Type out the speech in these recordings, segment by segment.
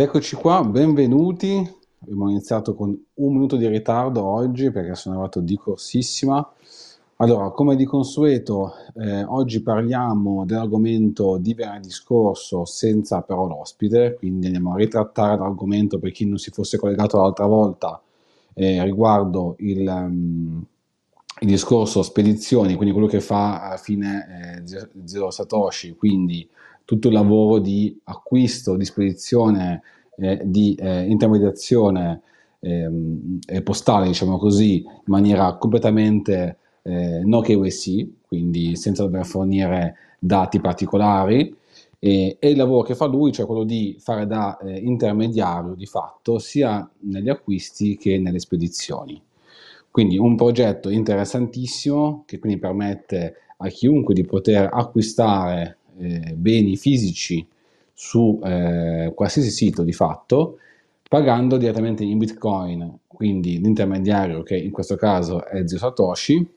Eccoci qua, benvenuti. Abbiamo iniziato con un minuto di ritardo oggi perché sono arrivato di corsissima. Allora, come di consueto, eh, oggi parliamo dell'argomento di venerdì scorso senza però l'ospite, quindi andiamo a ritrattare l'argomento per chi non si fosse collegato l'altra volta eh, riguardo il, um, il, discorso spedizioni, quindi quello che fa alla fine eh, Zero Satoshi, quindi tutto il lavoro di acquisto, di spedizione, eh, di eh, intermediazione ehm, postale, diciamo così, in maniera completamente eh, no KYC, quindi senza dover fornire dati particolari, e, e, il lavoro che fa lui, cioè quello di fare da eh, intermediario di fatto sia negli acquisti che nelle spedizioni. Quindi un progetto interessantissimo che quindi permette a chiunque di poter acquistare eh, beni fisici su eh, qualsiasi sito di fatto pagando direttamente in bitcoin quindi l'intermediario che in questo caso è Zio Satoshi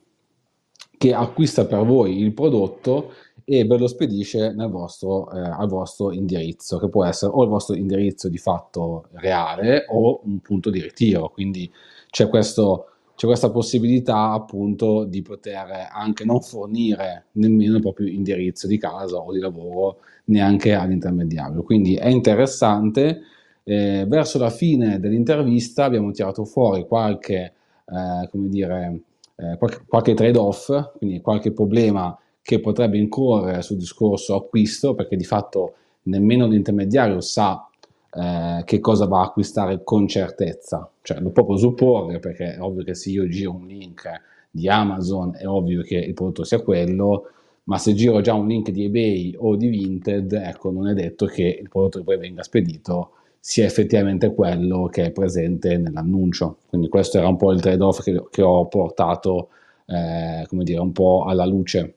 che acquista per voi il prodotto e ve lo spedisce vostro, eh, al vostro indirizzo, che può essere o il vostro indirizzo di fatto reale o un punto di ritiro. Quindi c'è, questo, c'è questa possibilità appunto di poter anche non fornire nemmeno il proprio indirizzo di casa o di lavoro neanche all'intermediario. Quindi è interessante. Eh, verso la fine dell'intervista abbiamo tirato fuori qualche, eh, come dire, eh, qualche, qualche trade-off, quindi qualche problema che potrebbe incorrere sul discorso acquisto, perché di fatto nemmeno l'intermediario sa eh, che cosa va a acquistare con certezza, cioè lo può presupporre perché è ovvio che se io giro un link di Amazon è ovvio che il prodotto sia quello, ma se giro già un link di eBay o di Vinted, ecco, non è detto che il prodotto che poi venga spedito sia effettivamente quello che è presente nell'annuncio. Quindi questo era un po' il trade-off che, che ho portato, eh, come dire, un po' alla luce.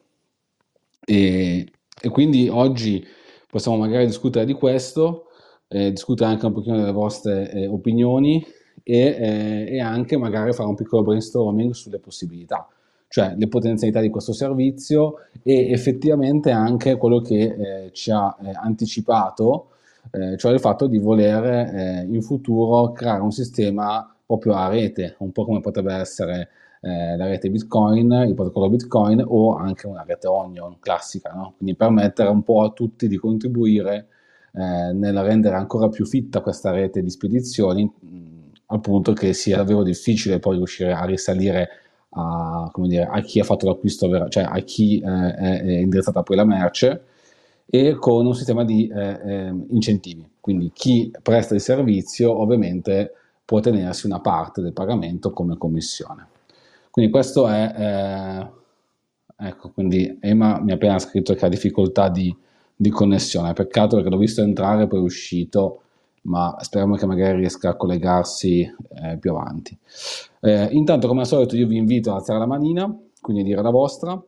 E, e, quindi oggi possiamo magari discutere di questo, eh, discutere anche un pochino delle vostre eh, opinioni e, eh, e, anche magari fare un piccolo brainstorming sulle possibilità, cioè le potenzialità di questo servizio e effettivamente anche quello che eh, ci ha eh, anticipato eh, cioè il fatto di voler eh, in futuro creare un sistema proprio a rete, un po' come potrebbe essere eh, la rete Bitcoin, il protocollo Bitcoin o anche una rete Onion classica, no? quindi permettere un po' a tutti di contribuire eh, nel rendere ancora più fitta questa rete di spedizioni, mh, al punto che sia davvero difficile poi riuscire a risalire a, dire, a chi ha fatto l'acquisto, cioè a chi eh, è, è indirizzata poi la merce e con un sistema di eh, eh, incentivi. Quindi chi presta il servizio ovviamente può tenersi una parte del pagamento come commissione. Quindi questo è, eh, ecco, quindi Emma mi ha appena scritto che ha difficoltà di, di connessione, peccato perché l'ho visto entrare e poi è uscito, ma speriamo che magari riesca a collegarsi eh, più avanti. Eh, intanto come al solito io vi invito ad alzare la manina, quindi dire la vostra,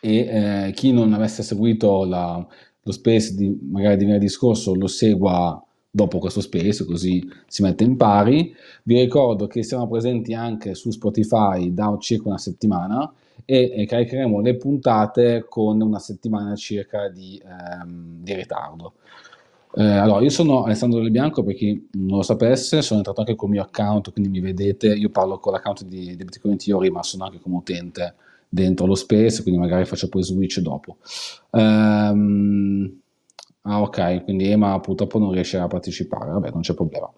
e eh, chi non avesse seguito la, lo space di, magari di venerdì scorso lo segua dopo questo space così si mette in pari. Vi ricordo che siamo presenti anche su Spotify da circa una settimana e, e caricheremo le puntate con una settimana circa di, ehm, di ritardo eh, allora, io sono Alessandro Del Bianco, per chi non lo sapesse, sono entrato anche col mio account, quindi mi vedete, io parlo con l'account di, di Bitcoin Theory, ma sono anche come utente dentro lo space, quindi magari faccio poi switch dopo. Um, ah, ok, quindi Ema purtroppo non riesce a partecipare, vabbè, non c'è problema.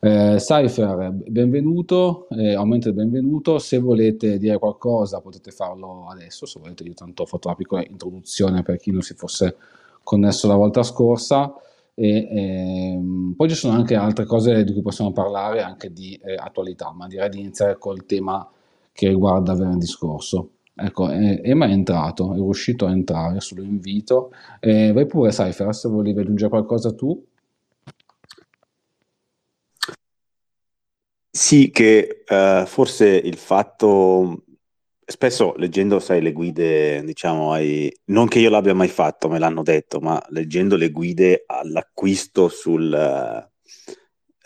Eh, Cypher, benvenuto, eh, aumenta il benvenuto. Se volete dire qualcosa potete farlo adesso, se volete io tanto ho fatto una piccola introduzione per chi non si fosse connesso la volta scorsa. E, ehm, poi ci sono anche altre cose di cui possiamo parlare, anche di eh, attualità, ma direi di iniziare col tema che riguarda venerdì scorso. Ecco, Emma è entrato, è riuscito a entrare sull'invito. Eh, vai pure, Cypher, se volevi aggiungere qualcosa tu. Sì, che uh, forse il fatto, spesso leggendo, sai, le guide, diciamo, ai... non che io l'abbia mai fatto, me l'hanno detto, ma leggendo le guide all'acquisto sul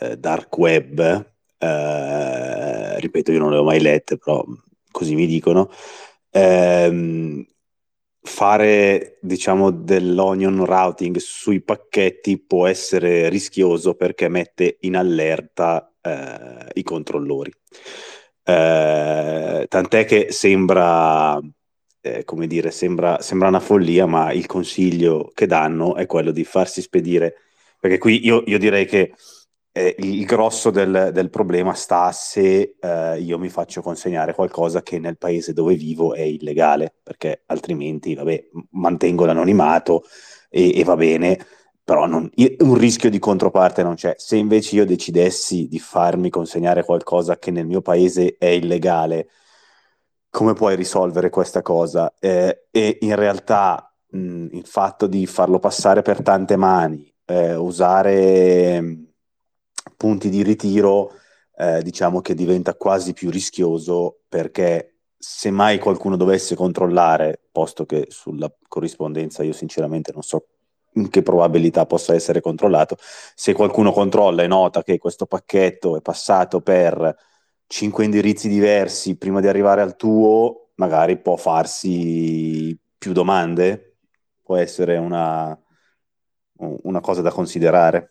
uh, dark web, uh, ripeto, io non le ho mai lette, però così mi dicono, ehm, fare diciamo dell'onion routing sui pacchetti può essere rischioso perché mette in allerta eh, i controllori. Eh, tant'è che sembra, eh, come dire, sembra, sembra una follia, ma il consiglio che danno è quello di farsi spedire, perché qui io, io direi che eh, il grosso del, del, problema sta se eh, io mi faccio consegnare qualcosa che nel paese dove vivo è illegale, perché altrimenti, vabbè, mantengo l'anonimato e, e va bene, però non, un rischio di controparte non c'è. Se invece io decidessi di farmi consegnare qualcosa che nel mio paese è illegale, come puoi risolvere questa cosa? Eh, e in realtà mh, il fatto di farlo passare per tante mani, eh, usare punti di ritiro, eh, diciamo che diventa quasi più rischioso perché se mai qualcuno dovesse controllare, posto che sulla corrispondenza io sinceramente non so che probabilità possa essere controllato, se qualcuno controlla e nota che questo pacchetto è passato per cinque indirizzi diversi prima di arrivare al tuo, magari può farsi più domande, può essere una, una cosa da considerare.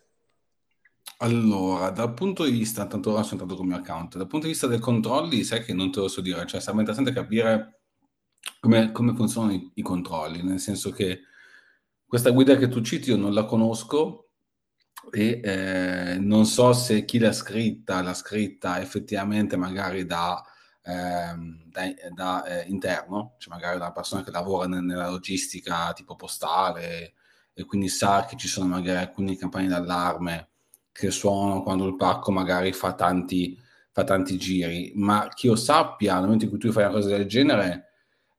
Allora, dal punto di vista, tanto ora sono entrato mio account, dal punto di vista dei controlli, sai che non te lo so dire, cioè sarebbe interessante capire come, come funzionano i, i, controlli, nel senso che questa guida che tu citi io non la conosco e eh, non so se chi l'ha scritta, l'ha scritta effettivamente magari da, eh, da, da eh, interno, cioè magari da una persona che lavora nella logistica tipo postale e quindi sa che ci sono magari alcune campagne d'allarme che suonano quando il pacco magari fa tanti, fa tanti giri, ma che io sappia, nel momento in cui tu fai una cosa del genere,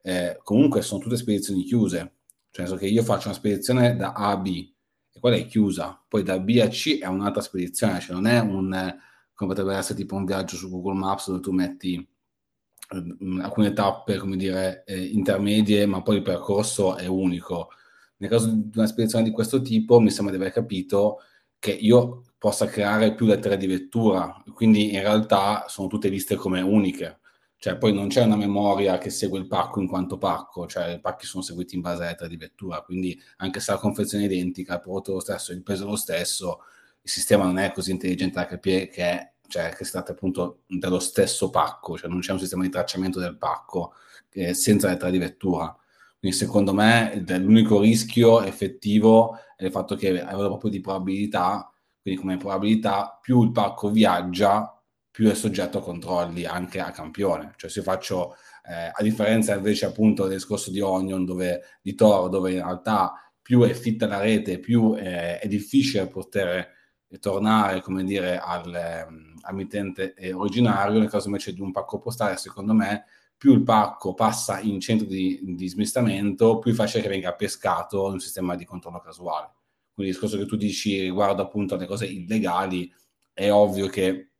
eh, comunque sono tutte spedizioni chiuse, cioè nel senso che io faccio una spedizione da A a B e quella è chiusa, poi da B a C è un'altra spedizione, cioè non è un, come potrebbe essere tipo un viaggio su Google Maps dove tu metti eh, alcune tappe, come dire, eh, intermedie, ma poi il percorso è unico. Nel caso di una spedizione di questo tipo, mi sembra di aver capito che io possa creare più lettere di vettura, quindi in realtà sono tutte viste come uniche, cioè poi non c'è una memoria che segue il pacco in quanto pacco, cioè i pacchi sono seguiti in base alle lettere di vettura, quindi anche se la confezione è identica, il prodotto è lo stesso, il peso è lo stesso, il sistema non è così intelligente da capire che, è, cioè, che si tratta appunto dello stesso pacco, cioè non c'è un sistema di tracciamento del pacco eh, senza lettera di vettura. Quindi secondo me l'unico rischio effettivo è il fatto che a proprio di probabilità quindi come probabilità più il pacco viaggia, più è soggetto a controlli anche a campione. Cioè se faccio, eh, a differenza invece appunto del discorso di Onion, dove, di Toro, dove in realtà più è fitta la rete, più eh, è difficile poter tornare, come dire, al, ehm, mittente originario, nel caso invece di un pacco postale, secondo me, più il pacco passa in centro di, di smistamento, più facile che venga pescato in un sistema di controllo casuale. Quindi il discorso che tu dici riguardo appunto alle cose illegali, è ovvio che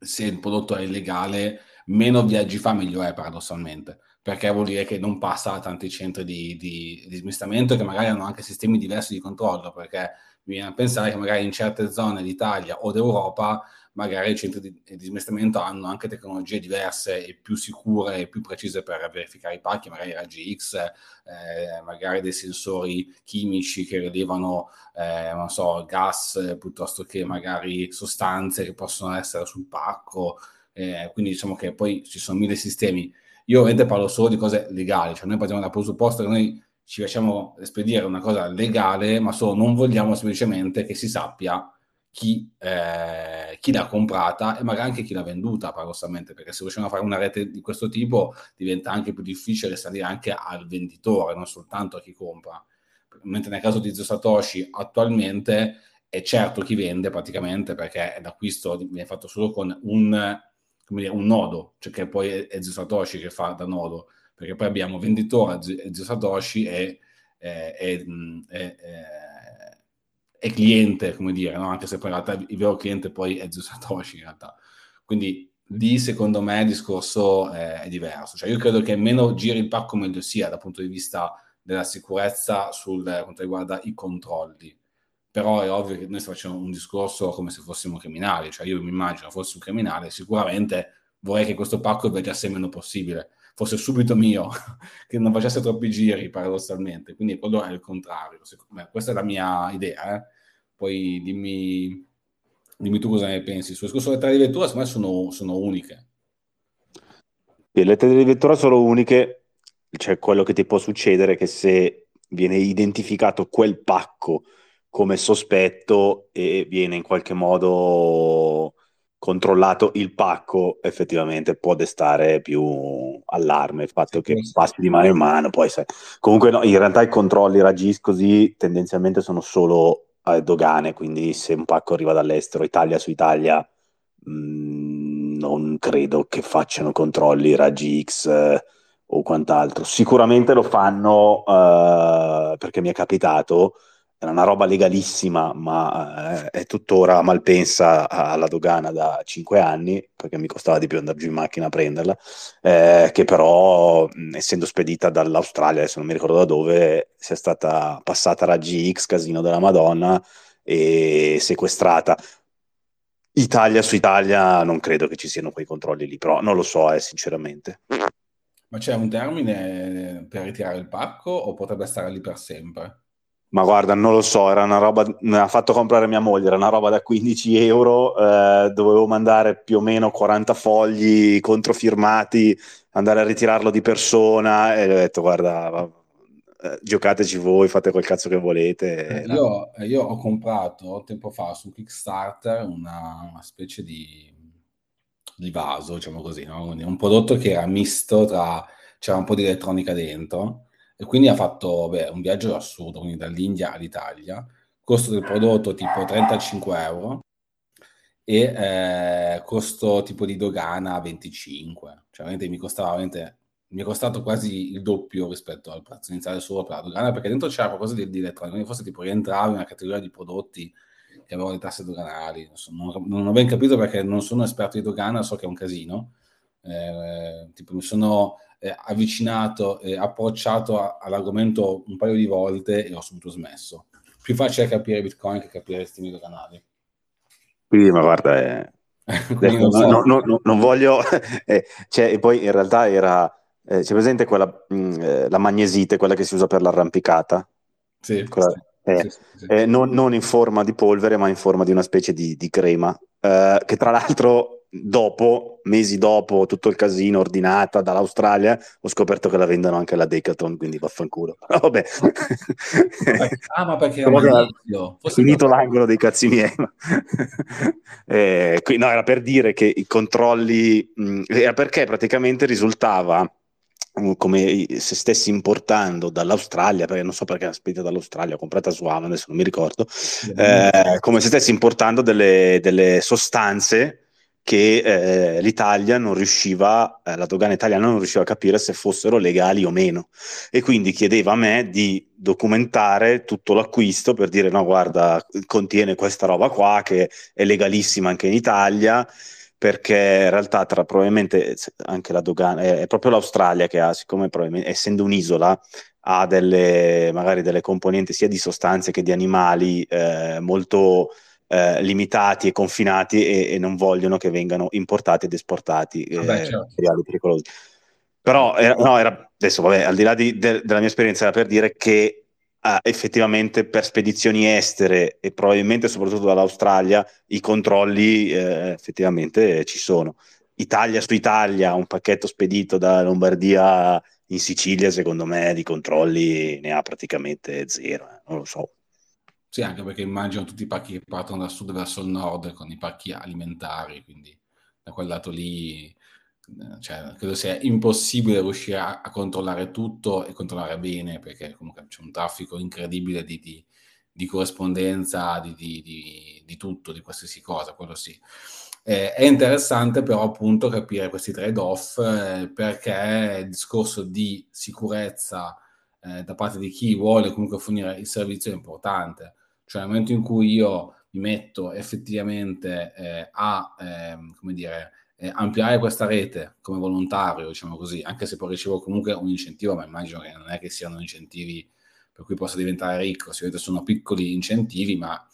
se il prodotto è illegale, meno viaggi fa, meglio è paradossalmente, perché vuol dire che non passa a tanti centri di, di, di smistamento che magari hanno anche sistemi diversi di controllo, perché mi viene a pensare che magari in certe zone d'Italia o d'Europa magari i centri di, di smistamento hanno anche tecnologie diverse e più sicure e più precise per verificare i pacchi, magari raggi X, eh, magari dei sensori chimici che rilevano, eh, non so, gas piuttosto che magari sostanze che possono essere sul pacco. Eh, quindi diciamo che poi ci sono mille sistemi. Io ovviamente parlo solo di cose legali, cioè noi partiamo dal presupposto che noi ci facciamo spedire una cosa legale, ma solo non vogliamo semplicemente che si sappia chi, eh, chi, l'ha comprata e magari anche chi l'ha venduta paradossalmente, perché se riusciamo a fare una rete di questo tipo diventa anche più difficile salire anche al venditore, non soltanto a chi compra. Mentre nel caso di Zio Satoshi attualmente è certo chi vende praticamente perché l'acquisto viene fatto solo con un, dire, un nodo, cioè che poi è Zio Satoshi che fa da nodo, perché poi abbiamo venditore Zio Satoshi e, e, e, e è cliente, come dire, no? anche se poi in realtà il vero cliente poi è Zio Satoshi in realtà. Quindi lì secondo me il discorso è, è diverso. Cioè io credo che meno giri il pacco meglio sia dal punto di vista della sicurezza sul quanto riguarda i controlli. Però è ovvio che noi facendo un discorso come se fossimo criminali, cioè io mi immagino fossi un criminale, sicuramente vorrei che questo pacco viaggiasse il meno possibile, fosse subito mio, che non facesse troppi giri paradossalmente, quindi quello è il contrario. Me, questa è la mia idea, eh. poi dimmi, dimmi, tu cosa ne pensi. Sul discorso delle di vettura, secondo me sono, sono uniche. Le tele di vettura sono uniche, cioè quello che ti può succedere è che se viene identificato quel pacco come sospetto e viene in qualche modo controllato il pacco, effettivamente può destare più allarme il fatto che passi di mano in mano. Poi sai. Comunque no, in realtà i controlli Ragis così tendenzialmente sono solo eh, dogane, quindi se un pacco arriva dall'estero, Italia su Italia, mh, mm, non credo che facciano controlli raggi X eh, o quant'altro. Sicuramente lo fanno eh, perché mi è capitato era una roba legalissima, ma eh, è tuttora malpensa alla dogana da 5 anni, perché mi costava di più andare giù in macchina a prenderla, eh, che però, essendo spedita dall'Australia, adesso non mi ricordo da dove, sia stata passata a GX, casino della Madonna, e sequestrata. Italia su Italia non credo che ci siano quei controlli lì, però non lo so, eh, sinceramente. Ma c'è un termine per ritirare il pacco o potrebbe stare lì per sempre? Ma guarda, non lo so, era una roba, me l'ha fatto comprare mia moglie, era una roba da 15 euro, eh, dovevo mandare più o meno 40 fogli controfirmati, andare a ritirarlo di persona e ho detto guarda, eh, giocateci voi, fate quel cazzo che volete. Eh, io, io, ho comprato tempo fa su Kickstarter una, una specie di, di, vaso, diciamo così, no? un prodotto che era misto tra, c'era un po' di elettronica dentro e quindi ha fatto beh, un viaggio assurdo, quindi dall'India all'Italia, costo del prodotto tipo 35 euro e eh, costo tipo di dogana 25, cioè veramente mi costava veramente mi è costato quasi il doppio rispetto al prezzo iniziale solo per la dogana, perché dentro c'era qualcosa di, di elettronico, forse tipo rientrava in una categoria di prodotti che avevano le tasse doganali. Non, non, ho ben capito perché non sono esperto di dogana, so che è un casino. Eh, tipo mi sono eh, avvicinato e approcciato a, all'argomento un paio di volte e ho subito smesso. Più facile capire Bitcoin che capire questi video canali. Sì, ma guarda, è... non, so. no, no, no, non, voglio... eh, cioè, e poi in realtà era... Eh, c'è presente quella, mh, mm, eh, la magnesite, quella che si usa per l'arrampicata? Sì, quella, sì. Eh, sì, sì, eh, non, non, in forma di polvere, ma in forma di una specie di, di crema, eh, che tra l'altro dopo, mesi dopo, tutto il casino ordinata dall'Australia, ho scoperto che la vendono anche alla Decathlon, quindi vaffanculo. Vabbè. ah, ma perché era finito l'angolo dei cazzi miei. eh, qui, no, era per dire che i controlli, mh, era perché praticamente risultava come se stessi importando dall'Australia, perché non so perché la spedita dall'Australia, ho comprata su Amazon, adesso non mi ricordo, eh, come se stessi importando delle, delle sostanze che eh, l'Italia non riusciva, eh, la dogana italiana non riusciva a capire se fossero legali o meno. E quindi chiedeva a me di documentare tutto l'acquisto per dire no, guarda, contiene questa roba qua che è legalissima anche in Italia, perché in realtà tra probabilmente anche la dogana, è, è proprio l'Australia che ha, siccome essendo un'isola, ha delle, magari delle componenti sia di sostanze che di animali eh, molto eh, limitati e confinati e, e, non vogliono che vengano importati ed esportati eh, Vabbè, certo. materiali pericolosi. Però era, no, era, adesso, vabbè, al di là di, de, della mia esperienza, era per dire che eh, effettivamente per spedizioni estere e probabilmente soprattutto dall'Australia i controlli eh, effettivamente ci sono. Italia su Italia, un pacchetto spedito da Lombardia in Sicilia, secondo me di controlli ne ha praticamente zero, eh, non lo so. Sì, anche perché immagino tutti i pacchi che partono dal sud verso il nord con i pacchi alimentari, quindi da quel lato lì eh, cioè, credo sia impossibile riuscire a, a, controllare tutto e controllare bene, perché comunque c'è un traffico incredibile di, di, di corrispondenza, di, di, tutto, di qualsiasi cosa, quello sì. Eh, è interessante però appunto capire questi trade-off eh, perché il discorso di sicurezza eh, da parte di chi vuole comunque fornire il servizio è importante cioè nel momento in cui io mi metto effettivamente eh, a, eh, come dire, eh, ampliare questa rete come volontario, diciamo così, anche se poi ricevo comunque un incentivo, ma immagino che non è che siano incentivi per cui possa diventare ricco, sicuramente sono piccoli incentivi, ma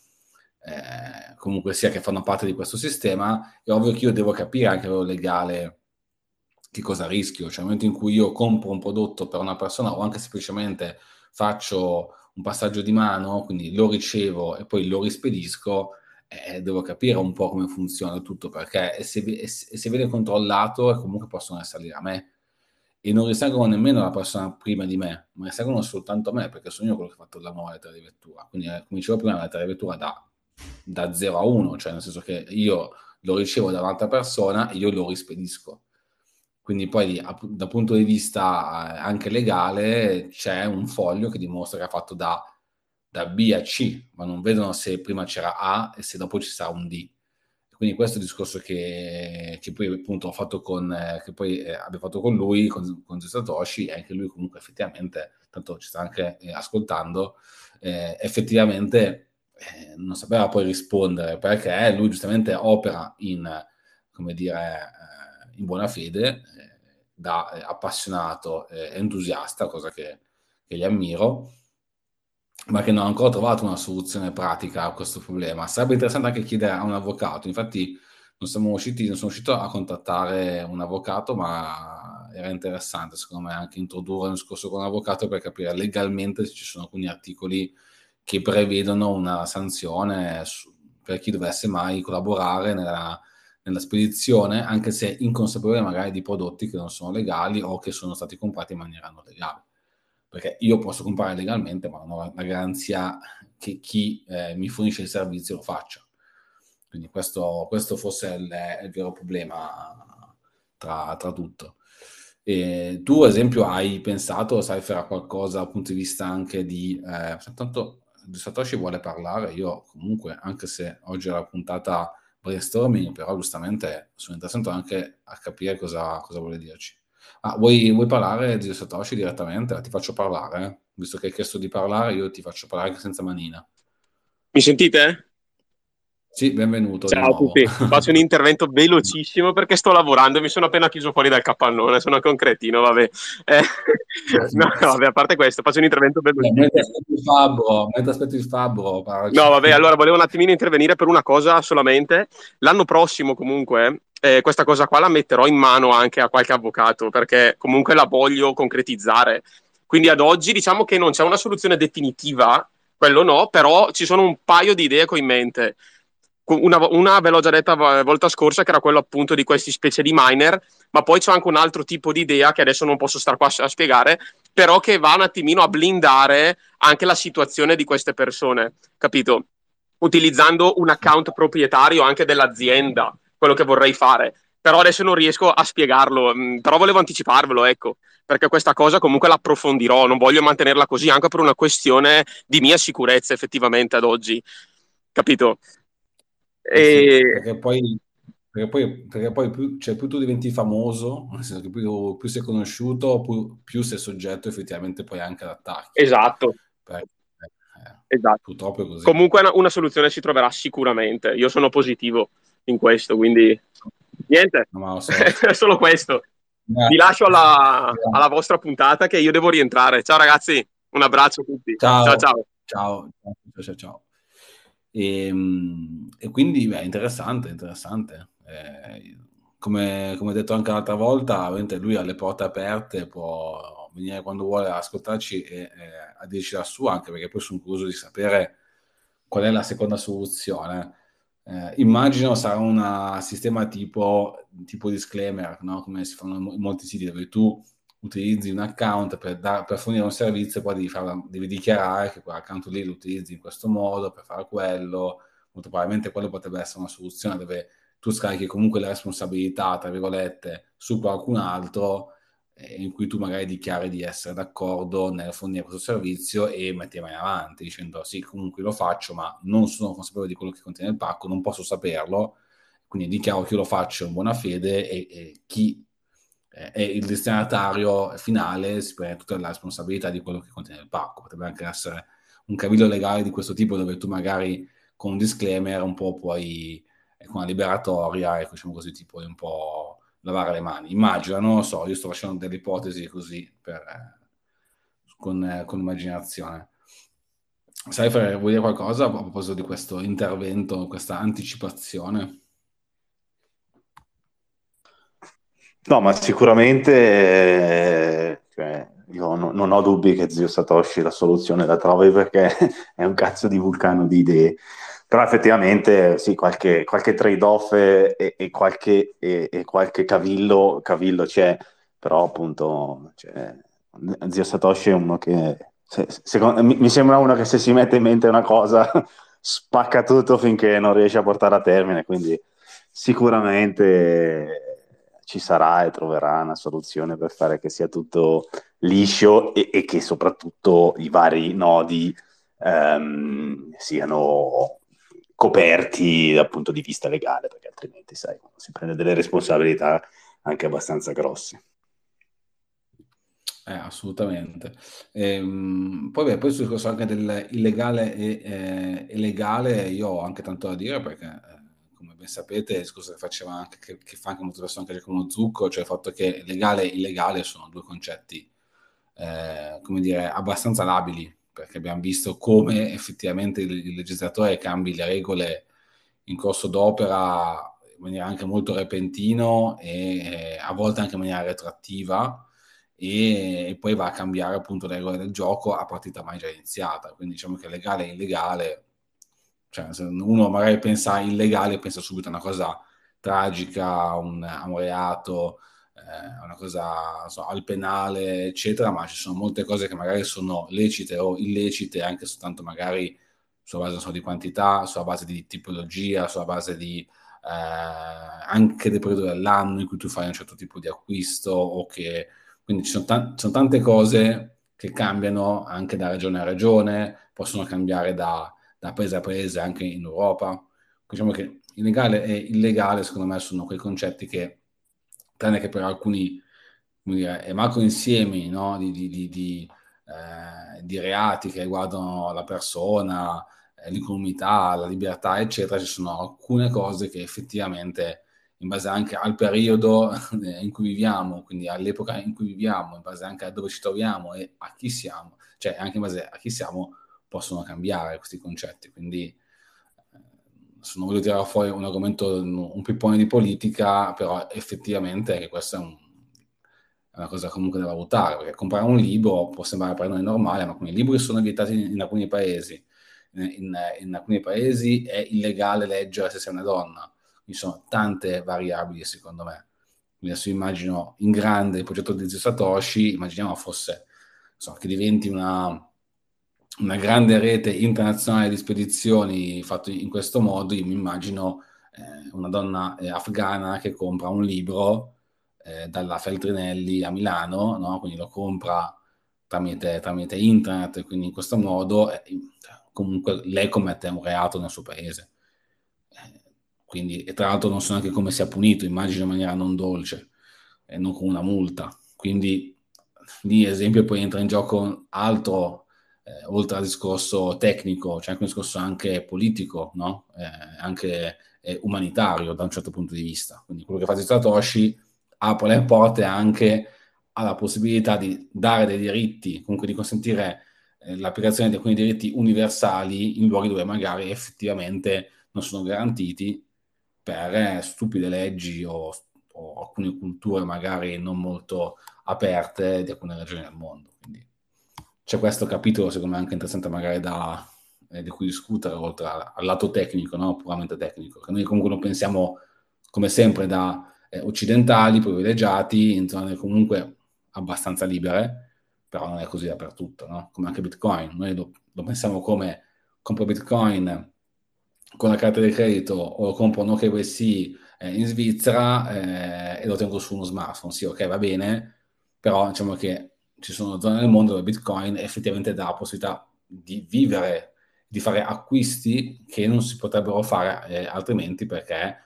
eh, comunque sia che fanno parte di questo sistema, è ovvio che io devo capire anche a livello legale che cosa rischio? Cioè, nel momento in cui io compro un prodotto per una persona o anche semplicemente faccio un passaggio di mano, quindi lo ricevo e poi lo rispedisco, eh, devo capire un po' come funziona tutto, perché se, se viene controllato comunque possono risalire a me. E non risalgono nemmeno alla persona prima di me, ma risalgono soltanto a me, perché sono io quello che ha fatto la nuova lettera di vettura. Quindi, eh, come dicevo prima, la lettera di vettura da, da 0 a 1, cioè nel senso che io lo ricevo da un'altra persona e io lo rispedisco. Quindi poi dal punto di vista eh, anche legale c'è un foglio che dimostra che ha fatto da, da, B a C, ma non vedono se prima c'era A e se dopo ci sarà un D. Quindi questo è il discorso che, che poi appunto ho fatto con, eh, che poi eh, abbiamo fatto con lui, con, con Satoshi, e anche lui comunque effettivamente, tanto ci sta anche ascoltando, eh, effettivamente non sapeva poi rispondere perché lui giustamente opera in, come dire, in buona fede, eh, da eh, appassionato entusiasta, cosa che, che gli ammiro, ma che non ha ancora trovato una soluzione pratica a questo problema. Sarebbe interessante anche chiedere a un avvocato, infatti non siamo usciti, non sono riuscito a contattare un avvocato, ma era interessante secondo me anche introdurre un discorso con un avvocato per capire legalmente se ci sono alcuni articoli che prevedono una sanzione per chi dovesse mai collaborare nella, nella spedizione, anche se inconsapevole magari di prodotti che non sono legali o che sono stati comprati in maniera non legale. Perché io posso comprare legalmente, ma non ho la garanzia che chi eh, mi fornisce il servizio lo faccia. Quindi questo, questo forse è il, è il, vero problema tra, tra tutto. E tu, ad esempio, hai pensato, sai, a qualcosa dal punto di vista anche di... Eh, tanto Satoshi vuole parlare, io comunque, anche se oggi è la puntata brainstorming, però giustamente sono interessato anche a capire cosa, cosa vuole dirci. Ah, vuoi, vuoi, parlare di Satoshi direttamente? Ti faccio parlare, visto che hai chiesto di parlare, io ti faccio parlare anche senza manina. Mi sentite? Sì, benvenuto. Ciao a tutti, faccio un intervento velocissimo perché sto lavorando e mi sono appena chiuso fuori dal capannone, sono concretino, vabbè. Eh, no, vabbè, a parte questo, faccio un intervento velocissimo. Mentre aspetti il fabbro. No, vabbè, allora volevo un attimino intervenire per una cosa solamente. L'anno prossimo comunque eh, questa cosa qua la metterò in mano anche a qualche avvocato perché comunque la voglio concretizzare. Quindi ad oggi diciamo che non c'è una soluzione definitiva, quello no, però ci sono un paio di idee in mente una, una ve l'ho già detta la volta scorsa, che era quello appunto di questi specie di miner, ma poi c'è anche un altro tipo di idea che adesso non posso stare qua a spiegare, però che va un attimino a blindare anche la situazione di queste persone, capito? Utilizzando un account proprietario anche dell'azienda, quello che vorrei fare. Però adesso non riesco a spiegarlo, mm, però volevo anticiparvelo, ecco, perché questa cosa comunque l'approfondirò, non voglio mantenerla così anche per una questione di mia sicurezza effettivamente ad oggi, capito? Eh sì, perché poi, perché poi, perché poi più, cioè, più, tu diventi famoso, nel senso che più, più sei conosciuto, più, più, sei soggetto effettivamente poi anche ad attacchi. Esatto. Perché, eh, esatto. Purtroppo è così. Comunque una, una, soluzione si troverà sicuramente. Io sono positivo in questo, quindi niente, no, so. solo questo. Eh. Vi lascio alla, alla, vostra puntata che io devo rientrare. Ciao ragazzi, un abbraccio a tutti. Ciao ciao. Ciao, ciao, ciao. ciao. E, ehm, e quindi è interessante, interessante. Eh, come, come detto anche l'altra volta, lui ha le porte aperte, può venire quando vuole a ascoltarci e, e a dirci la sua, anche perché poi sono curioso di sapere qual è la seconda soluzione. Eh, immagino sarà un sistema tipo, tipo disclaimer, no? come si fanno in molti siti, dove tu utilizzi un account per, da, per fornire un servizio, poi devi, farla, devi, dichiarare che quell'account lì lo utilizzi in questo modo per fare quello. Molto probabilmente quello potrebbe essere una soluzione dove tu scarichi comunque la responsabilità, tra virgolette, su qualcun altro in cui tu magari dichiari di essere d'accordo nel fornire questo servizio e metti mai avanti dicendo sì, comunque lo faccio, ma non sono consapevole di quello che contiene il pacco, non posso saperlo, quindi dichiaro che io lo faccio in buona fede e, e chi e il destinatario finale si prende tutta la responsabilità di quello che contiene il pacco. Potrebbe anche essere un cavillo legale di questo tipo dove tu magari con un disclaimer un po' puoi, eh, con una liberatoria, ecco, diciamo così, ti puoi un po' lavare le mani. Immagino, non lo so, io sto facendo delle ipotesi così per, eh, con, eh, con immaginazione. Sai, vuoi dire qualcosa a proposito di questo intervento, questa anticipazione? No, ma sicuramente cioè, io no, non ho dubbi che zio Satoshi la soluzione la trovi perché è un cazzo di vulcano di idee. Però effettivamente sì, qualche, qualche trade-off e, e, qualche, e, e, qualche, cavillo, cavillo c'è, però appunto cioè, zio Satoshi è uno che se, secondo, mi, mi sembra uno che se si mette in mente una cosa spacca tutto finché non riesce a portare a termine, quindi sicuramente ci sarà e troverà una soluzione per fare che sia tutto liscio e, e che soprattutto i vari nodi ehm, siano coperti dal punto di vista legale, perché altrimenti, sai, si prende delle responsabilità anche abbastanza grosse. Eh, assolutamente. Ehm, poi, beh, poi sul discorso anche del illegale e, eh, legale, io ho anche tanto da dire perché, eh, come ben sapete, il discorso che faceva anche, che, che fa anche molte persone anche con Zucco, cioè il fatto che legale e illegale sono due concetti, eh, come dire, abbastanza labili perché abbiamo visto come effettivamente il, il legislatore cambi le regole in corso d'opera in maniera anche molto repentino e eh, a volte anche in maniera retroattiva e, e, poi va a cambiare appunto le regole del gioco a partita mai già iniziata. Quindi diciamo che legale e illegale, cioè se uno magari pensa illegale pensa subito a una cosa tragica, un, a un reato, eh, una cosa so, al penale, eccetera, ma ci sono molte cose che magari sono lecite o illecite, anche soltanto magari sulla base so, di quantità, sulla base di tipologia, sulla base di eh, anche del periodo dell'anno in cui tu fai un certo tipo di acquisto o che quindi ci sono, t- sono tante cose che cambiano anche da regione a regione, possono cambiare da, da paese a paese anche in Europa. Diciamo che illegale e illegale, secondo me, sono quei concetti che tranne che per alcuni dire, macro insiemi no? di, di, di, eh, di reati che riguardano la persona, eh, l'incolumità, la libertà, eccetera, ci sono alcune cose che effettivamente, in base anche al periodo in cui viviamo, quindi all'epoca in cui viviamo, in base anche a dove ci troviamo e a chi siamo, cioè anche in base a chi siamo, possono cambiare questi concetti. Quindi se non voglio tirare fuori un argomento, un pippone di politica, però effettivamente che questa è, un, è, una cosa comunque da valutare, perché comprare un libro può sembrare per noi normale, ma con i libri sono vietati in, in alcuni paesi, in, in, alcuni paesi è illegale leggere se sei una donna, ci sono tante variabili secondo me. Adesso immagino in grande il progetto di Zio Satoshi, immaginiamo fosse, so, che diventi una una grande rete internazionale di spedizioni fatto in questo modo, io mi immagino eh, una donna eh, afghana che compra un libro eh, dalla Feltrinelli a Milano, no? quindi lo compra tramite, tramite internet, quindi in questo modo eh, comunque lei commette un reato nel suo paese. Eh, quindi, e tra l'altro non so neanche come sia punito, immagino in maniera non dolce, e non con una multa. Quindi lì, esempio, poi entra in gioco altro eh, oltre al discorso tecnico, c'è anche un discorso anche politico, no? eh, anche eh, umanitario da un certo punto di vista. Quindi quello che fa Satoshi apre le porte anche alla possibilità di dare dei diritti, comunque di consentire eh, l'applicazione di alcuni diritti universali in luoghi dove magari effettivamente non sono garantiti per eh, stupide leggi o, o alcune culture magari non molto aperte di alcune regioni del mondo. Quindi c'è questo capitolo, secondo me, anche interessante magari da, eh, di cui discutere, oltre al, lato tecnico, no? puramente tecnico, che noi comunque lo pensiamo, come sempre, da eh, occidentali, privilegiati, in zone comunque abbastanza libere, però non è così dappertutto, no? come anche Bitcoin. Noi lo, lo pensiamo come compro Bitcoin con la carta di credito o compro no KYC eh, in Svizzera eh, e lo tengo su uno smartphone. Sì, ok, va bene, però diciamo che ci sono zone nel mondo dove Bitcoin effettivamente dà la possibilità di vivere, di fare acquisti che non si potrebbero fare eh, altrimenti perché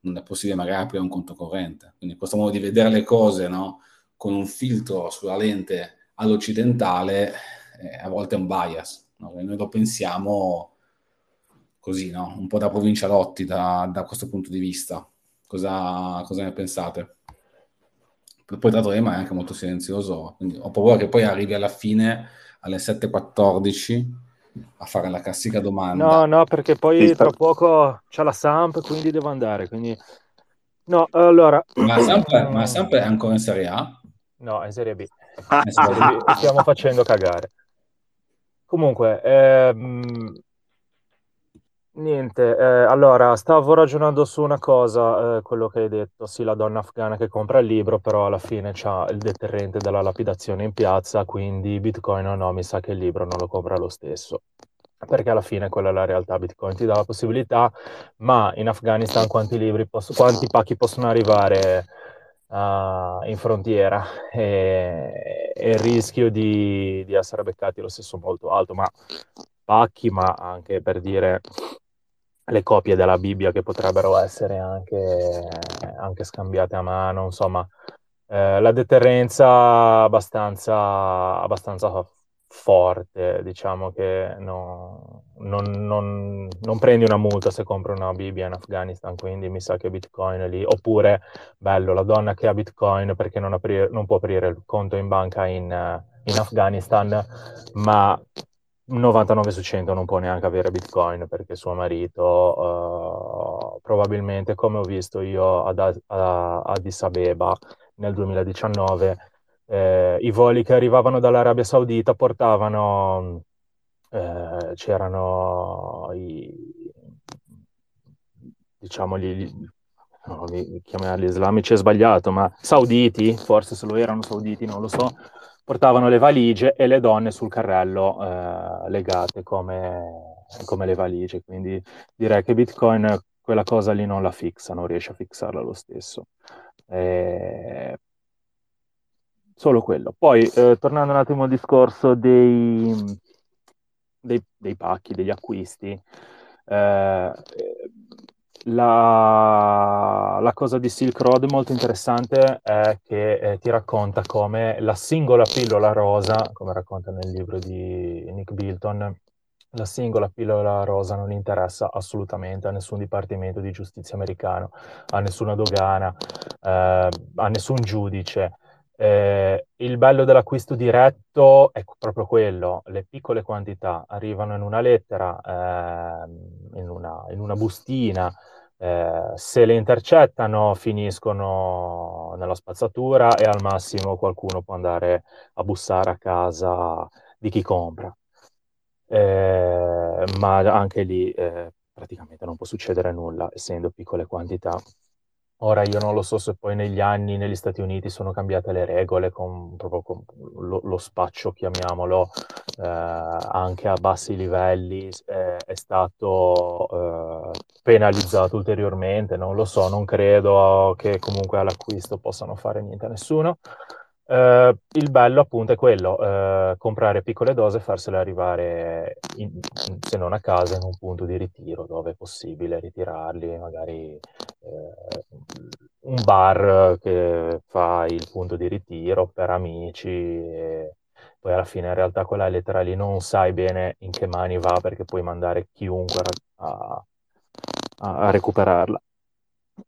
non è possibile magari aprire un conto corrente. Quindi questo modo di vedere le cose no? con un filtro sulla lente all'occidentale eh, a volte è un bias. No? Noi lo pensiamo così, no? un po' da provincialotti da, da questo punto di vista. Cosa, cosa ne pensate? Poi tra l'altro Ema è anche molto silenzioso, quindi ho paura che poi arrivi alla fine alle 7.14 a fare la classica domanda. No, no, perché poi tra poco c'è la Samp, quindi devo andare, quindi No, allora... Ma sempre, ma sempre è ancora in Serie A? No, è in Serie B. In Serie B. Stiamo facendo cagare. Comunque, ehm, Niente, eh, allora stavo ragionando su una cosa, eh, quello che hai detto, sì, la donna afghana che compra il libro, però alla fine c'ha il deterrente della lapidazione in piazza, quindi Bitcoin o no, mi sa che il libro non lo compra lo stesso, perché alla fine quella è la realtà, Bitcoin ti dà la possibilità, ma in Afghanistan quanti libri, posso, quanti pacchi possono arrivare uh, in frontiera? E, e il rischio di, di essere beccati lo stesso molto alto, ma pacchi, ma anche per dire le copie della Bibbia che potrebbero essere anche, anche scambiate a mano, insomma, eh, la deterrenza abbastanza, abbastanza forte, diciamo che no, non, non, non, prendi una multa se compri una Bibbia in Afghanistan, quindi mi sa che Bitcoin è lì, oppure, bello, la donna che ha Bitcoin perché non, aprire, non può aprire il conto in banca in, in Afghanistan, ma 99 su 100 non può neanche avere Bitcoin perché suo marito uh, probabilmente, come ho visto io ad, ad Addis Abeba nel 2019, eh, i voli che arrivavano dall'Arabia Saudita portavano, eh, c'erano i, diciamo, gli, no, chiamarli islamici è sbagliato, ma sauditi, forse se lo erano sauditi, non lo so, portavano le valigie e le donne sul carrello eh, legate come, come, le valigie. Quindi direi che Bitcoin quella cosa lì non la fixa, non riesce a fissarla lo stesso. E... Solo quello. Poi, eh, tornando un attimo al discorso dei, dei, dei pacchi, degli acquisti, eh, la, la, cosa di Silk Road molto interessante è che eh, ti racconta come la singola pillola rosa, come racconta nel libro di Nick Bilton, la singola pillola rosa non interessa assolutamente a nessun dipartimento di giustizia americano, a nessuna dogana, eh, a nessun giudice. Eh, il bello dell'acquisto diretto è proprio quello, le piccole quantità arrivano in una lettera, eh, in, una, in, una, bustina, eh, se le intercettano finiscono nella spazzatura e al massimo qualcuno può andare a bussare a casa di chi compra. Eh, ma anche lì eh, praticamente non può succedere nulla, essendo piccole quantità. Ora io non lo so se poi negli anni negli Stati Uniti sono cambiate le regole con proprio con lo, lo spaccio, chiamiamolo, eh, anche a bassi livelli eh, è stato eh, penalizzato ulteriormente, non lo so, non credo che comunque all'acquisto possano fare niente a nessuno. Uh, il bello appunto è quello, uh, comprare piccole dosi e farsele arrivare, in, se non a casa, in un punto di ritiro dove è possibile ritirarli, magari un bar che fa il punto di ritiro per amici e poi alla fine in realtà quella lettera lì non sai bene in che mani va perché puoi mandare chiunque a, a, a recuperarla.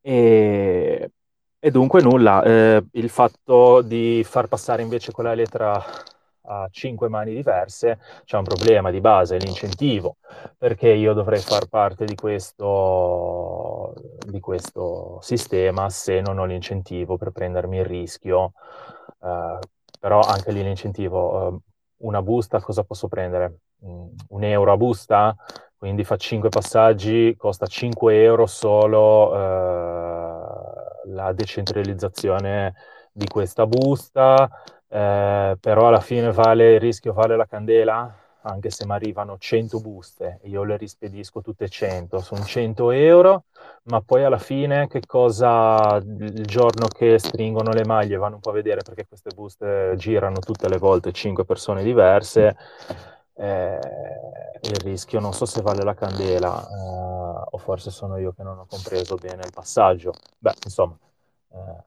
E e dunque nulla, eh, il fatto di far passare invece quella lettera a cinque mani diverse c'è un problema di base, l'incentivo, perché io dovrei far parte di questo, di questo sistema se non ho l'incentivo per prendermi il rischio, eh, però anche lì l'incentivo, eh, una busta cosa posso prendere? Mm, un euro a busta? Quindi fa cinque passaggi, costa 5 euro solo eh, la decentralizzazione di questa busta, eh, però alla fine vale il rischio, vale la candela, anche se mi arrivano 100 buste io le rispedisco tutte 100, sono 100 euro, ma poi alla fine che cosa, il giorno che stringono le maglie vanno un po' a vedere perché queste buste girano tutte le volte 5 persone diverse, eh, il rischio non so se vale la candela eh, o forse sono io che non ho compreso bene il passaggio. Beh, insomma, eh,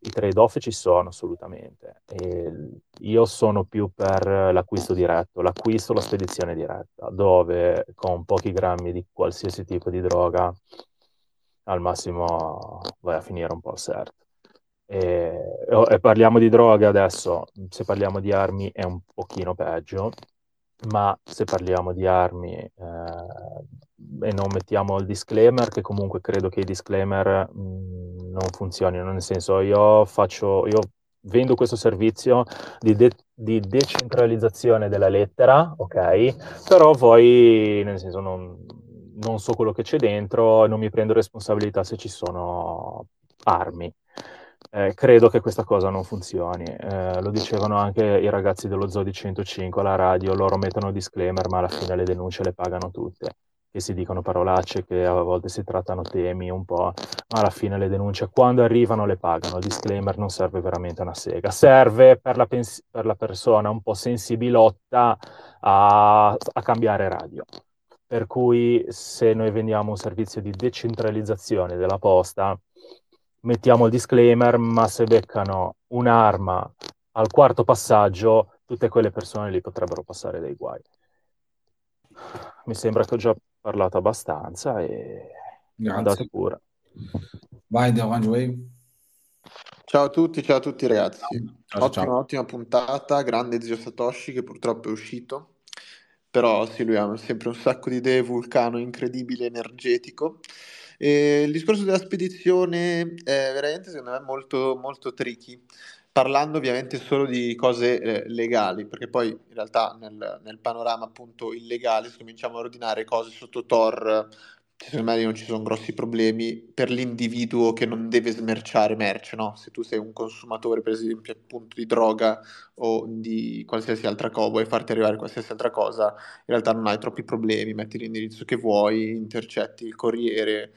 i trade-off ci sono assolutamente. E io sono più per l'acquisto diretto, l'acquisto, la spedizione diretta, dove con pochi grammi di qualsiasi tipo di droga al massimo vai a finire un po' al CERT. E, e parliamo di droga adesso, se parliamo di armi è un pochino peggio, ma se parliamo di armi eh, e non mettiamo il disclaimer, che comunque credo che i disclaimer mh, non funzionino, nel senso io faccio, io vendo questo servizio di, de- di decentralizzazione della lettera, ok? Però poi, nel senso, non, non so quello che c'è dentro e non mi prendo responsabilità se ci sono armi. Eh, credo che questa cosa non funzioni. Eh, lo dicevano anche i ragazzi dello Zodi 105 alla radio, loro mettono disclaimer, ma alla fine le denunce le pagano tutte. Che si dicono parolacce, che a volte si trattano temi un po', ma alla fine le denunce quando arrivano le pagano. Il disclaimer non serve veramente una sega, serve per la, pens- per la persona un po' sensibilotta a, a cambiare radio. Per cui se noi vendiamo un servizio di decentralizzazione della posta, mettiamo il disclaimer, ma se beccano un'arma al quarto passaggio, tutte quelle persone lì potrebbero passare dei guai. Mi sembra che ho già parlato abbastanza e Grazie. andate pure. Vai, The Orange Wave. Ciao a tutti, ciao a tutti ragazzi. Ciao, ottima, ciao. ottima puntata, grande zio Satoshi che purtroppo è uscito. Però sì, lui ha sempre un sacco di idee, vulcano incredibile, energetico. E il discorso della spedizione è veramente, secondo me, molto, molto tricky, parlando ovviamente solo di cose eh, legali, perché poi in realtà nel, nel panorama appunto illegale, se cominciamo a ordinare cose sotto Tor, secondo me non ci sono grossi problemi per l'individuo che non deve smerciare merce, no? Se tu sei un consumatore, per esempio, appunto di droga o di qualsiasi altra cosa, vuoi farti arrivare qualsiasi altra cosa, in realtà non hai troppi problemi, metti l'indirizzo che vuoi, intercetti il corriere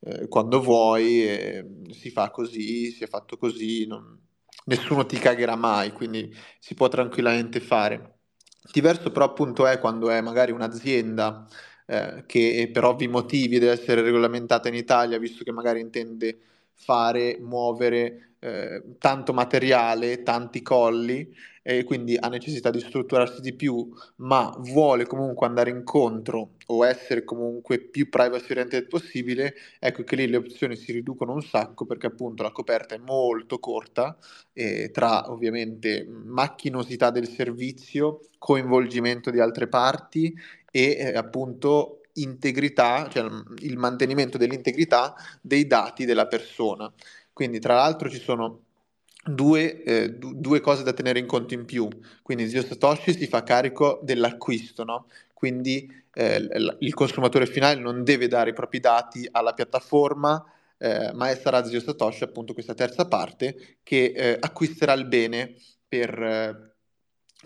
eh, quando vuoi, si fa così, si è fatto così, non... nessuno ti cagherà mai, quindi si può tranquillamente fare. Diverso però appunto è quando è magari un'azienda eh, che per ovvi motivi deve essere regolamentata in Italia, visto che magari intende fare, muovere eh, tanto materiale, tanti colli e quindi ha necessità di strutturarsi di più, ma vuole comunque andare incontro o essere comunque più privacy oriented possibile, ecco che lì le opzioni si riducono un sacco perché appunto la coperta è molto corta eh, tra ovviamente macchinosità del servizio, coinvolgimento di altre parti e eh, appunto integrità, cioè il mantenimento dell'integrità dei dati della persona. Quindi tra l'altro ci sono due, eh, d- due cose da tenere in conto in più. Quindi Zio Satoshi si fa carico dell'acquisto, no? Quindi eh, l- il consumatore finale non deve dare i propri dati alla piattaforma, eh, ma sarà Zio Satoshi, appunto questa terza parte, che eh, acquisterà il bene per